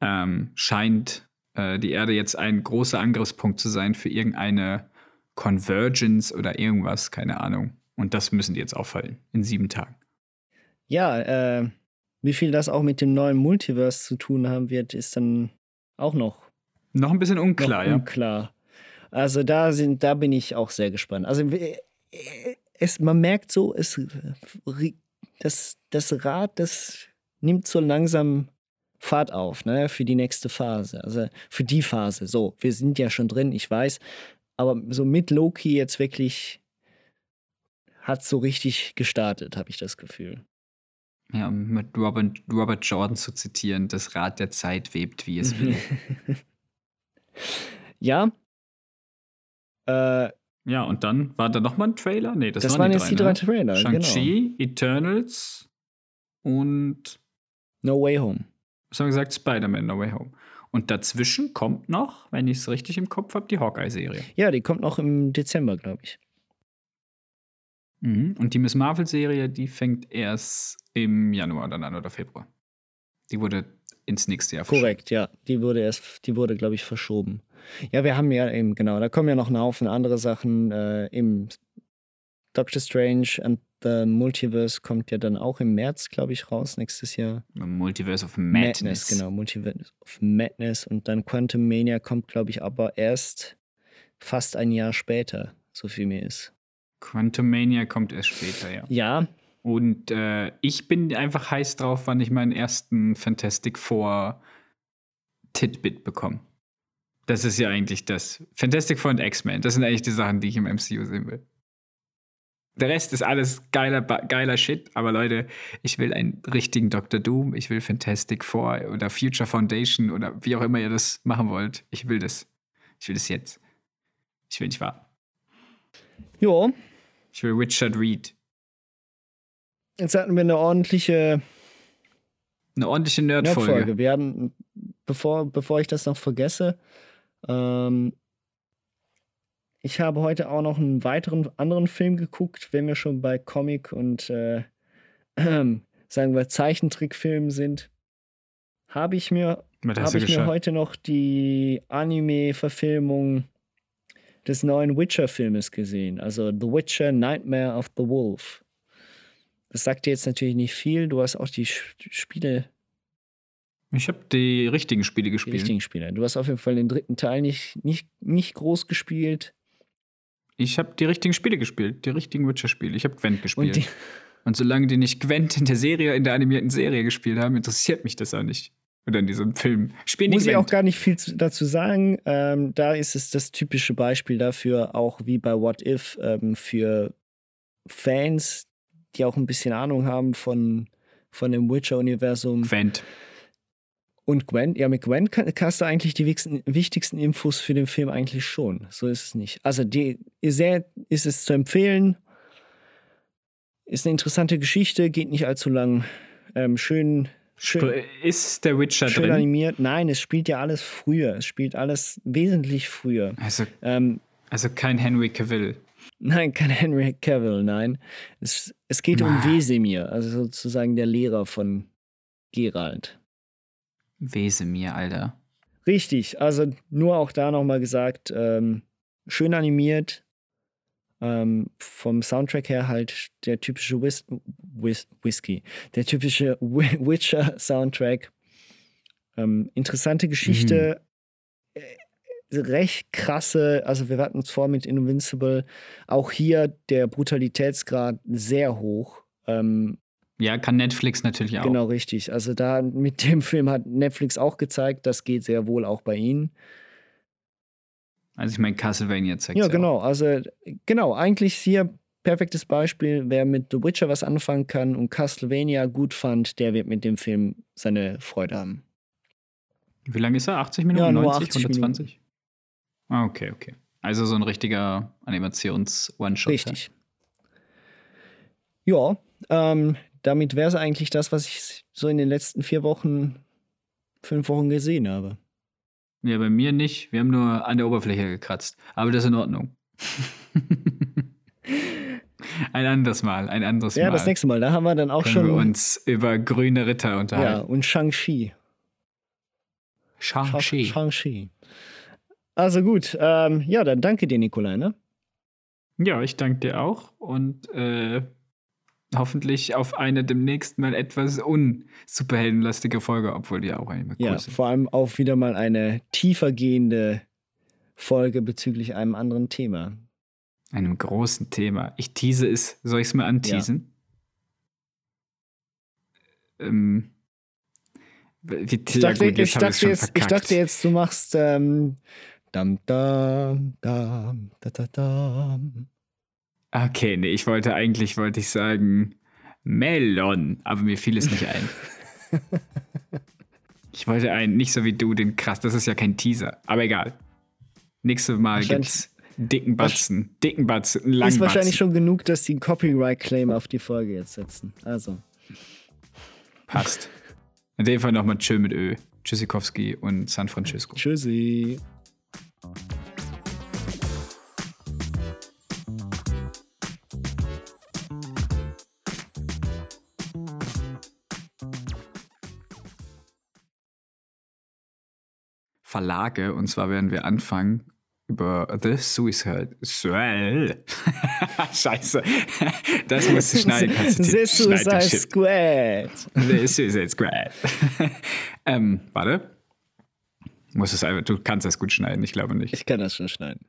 ähm, scheint äh, die Erde jetzt ein großer Angriffspunkt zu sein für irgendeine Convergence oder irgendwas, keine Ahnung. Und das müssen die jetzt aufhalten in sieben Tagen. ja, äh, wie viel das auch mit dem neuen Multiverse zu tun haben wird, ist dann auch noch Noch ein bisschen unklar, noch ja. unklar. Also da sind, da bin ich auch sehr gespannt. Also äh, es, man merkt so, es, das, das Rad, das nimmt so langsam Fahrt auf, ne, für die nächste Phase. Also für die Phase. So, wir sind ja schon drin, ich weiß. Aber so mit Loki jetzt wirklich hat so richtig gestartet, habe ich das Gefühl. Ja, um mit Robert, Robert Jordan zu zitieren, das Rad der Zeit webt, wie es will. ja. Äh, ja, und dann war da nochmal ein Trailer? Nee, das, Das waren waren die jetzt drei, die drei ne? Trailer, genau. Shang-Chi, Eternals und no Way Home. was haben wir gesagt? Spider-Man No Way Home. Und dazwischen kommt noch, wenn ich es richtig im Kopf habe, die Hawkeye-Serie. Ja, die kommt noch im Dezember, glaube ich. Mhm. Und die Miss Marvel-Serie, die fängt erst im Januar dann an oder Februar. Die wurde ins nächste Jahr verschoben. Korrekt, ja. Die wurde erst, die wurde, glaube ich, verschoben. Ja, wir haben ja eben, genau, da kommen ja noch ein Haufen andere Sachen. Äh, Im Doctor Strange and the Multiverse kommt ja dann auch im März, glaube ich, raus, nächstes Jahr. Multiverse of Madness. genau, Multiverse of Madness. Und dann Quantum Mania kommt, glaube ich, aber erst fast ein Jahr später, so viel mir ist. Quantum Mania kommt erst später, ja. Ja. Und äh, ich bin einfach heiß drauf, wann ich meinen ersten Fantastic Four Titbit bekomme. Das ist ja eigentlich das. Fantastic Four und X-Men, das sind eigentlich die Sachen, die ich im MCU sehen will. Der Rest ist alles geiler, geiler Shit, aber Leute, ich will einen richtigen Dr. Doom, ich will Fantastic Four oder Future Foundation oder wie auch immer ihr das machen wollt. Ich will das. Ich will das jetzt. Ich will nicht warten. Ja. Ich will Richard Reed. Jetzt hatten wir eine ordentliche. Eine ordentliche Nerdfolge. Nerdfolge. Wir haben, bevor, bevor ich das noch vergesse, ähm, ich habe heute auch noch einen weiteren anderen Film geguckt, wenn wir schon bei Comic und äh, äh, sagen wir Zeichentrickfilmen sind. Habe ich mir, habe ich mir heute noch die Anime-Verfilmung des neuen Witcher-Filmes gesehen. Also The Witcher Nightmare of the Wolf. Das sagt dir jetzt natürlich nicht viel. Du hast auch die Spiele. Ich habe die richtigen Spiele gespielt. Die richtigen Spiele. Du hast auf jeden Fall den dritten Teil nicht, nicht, nicht groß gespielt. Ich habe die richtigen Spiele gespielt, die richtigen Witcher-Spiele. Ich habe Gwent gespielt. Und, Und, solange die nicht Gwent in der Serie, in der animierten Serie gespielt haben, interessiert mich das auch nicht. Oder in diesem Film. Spielen Muss ich auch gar nicht viel dazu sagen. Ähm, da ist es das typische Beispiel dafür, auch wie bei What If, ähm, für Fans, die auch ein bisschen Ahnung haben von, von dem Witcher-Universum. Gwent. Und Gwen, ja, mit Gwen hast du eigentlich die wichtigsten, Infos für den Film eigentlich schon. So ist es nicht. Also, die sehr, ist es zu empfehlen. Ist eine interessante Geschichte, geht nicht allzu lang. Ähm, schön, schön. Ist der Witcher schön drin? animiert. Nein, es spielt ja alles früher. Es spielt alles wesentlich früher. Also, ähm, also kein Henry Cavill. Nein, kein Henry Cavill, nein. Es, es geht ah. um Wesemir, also sozusagen der Lehrer von Gerald. Wesemir, Alter. Richtig, also nur auch da nochmal gesagt, ähm, schön animiert. Ähm, vom Soundtrack her halt der typische Whis Whis Whisky, der typische Witcher-Soundtrack. Ähm, interessante Geschichte, mhm. äh, recht krasse, also wir hatten es vor mit Invincible, auch hier der Brutalitätsgrad sehr hoch. Ähm, ja, kann Netflix natürlich auch. Genau, richtig. Also da mit dem Film hat Netflix auch gezeigt, das geht sehr wohl auch bei ihnen. Also ich meine, Castlevania zeigt Ja, genau. Auch. Also genau, eigentlich hier perfektes Beispiel. Wer mit The Witcher was anfangen kann und Castlevania gut fand, der wird mit dem Film seine Freude haben. Wie lange ist er? 80 Minuten? Ja, 90, 80 120? Minuten. Ah, okay, okay. Also so ein richtiger Animations-One-Shot. Richtig. Ja, ähm, damit wäre es eigentlich das, was ich so in den letzten vier Wochen, fünf Wochen gesehen habe. Ja, bei mir nicht. Wir haben nur an der Oberfläche gekratzt. Aber das ist in Ordnung. ein anderes Mal, ein anderes ja, Mal. Ja, das nächste Mal. Da haben wir dann auch Können schon. wir uns über grüne Ritter unterhalten. Ja, und Shang-Chi. Shang-Chi. Shang-Chi. Also gut. Ähm, ja, dann danke dir, Nikolai, ne? Ja, ich danke dir auch. Und äh, hoffentlich auf eine demnächst mal etwas unsuperheldenlastige Folge, obwohl die auch cool ja, sind. vor allem auch wieder mal eine tiefer gehende Folge bezüglich einem anderen Thema. Einem großen Thema. Ich tease es. Soll ich es mal anteasen? Ja. Ähm, wie, ich, dachte, gut, ich, dachte jetzt, ich dachte jetzt, du machst ähm, dam, dam, dam, da, da, dam. Okay, nee, ich wollte eigentlich, wollte ich sagen Melon, aber mir fiel es nicht ein. ich wollte einen, nicht so wie du, den krass, das ist ja kein Teaser, aber egal. Nächstes Mal gibt's dicken Batzen, dicken Batzen, langen Ist wahrscheinlich Batzen. schon genug, dass die einen Copyright-Claim auf die Folge jetzt setzen. Also. Passt. In dem Fall nochmal Chill mit Ö. Tschüssikowski und San Francisco. Tschüssi. Verlage. Und zwar werden wir anfangen über The Suicide Scheiße. Das musst du schneiden. The Suicide Squad. The Suicide Squad. ähm, warte. Muss es einfach, du kannst das gut schneiden, ich glaube nicht. Ich kann das schon schneiden.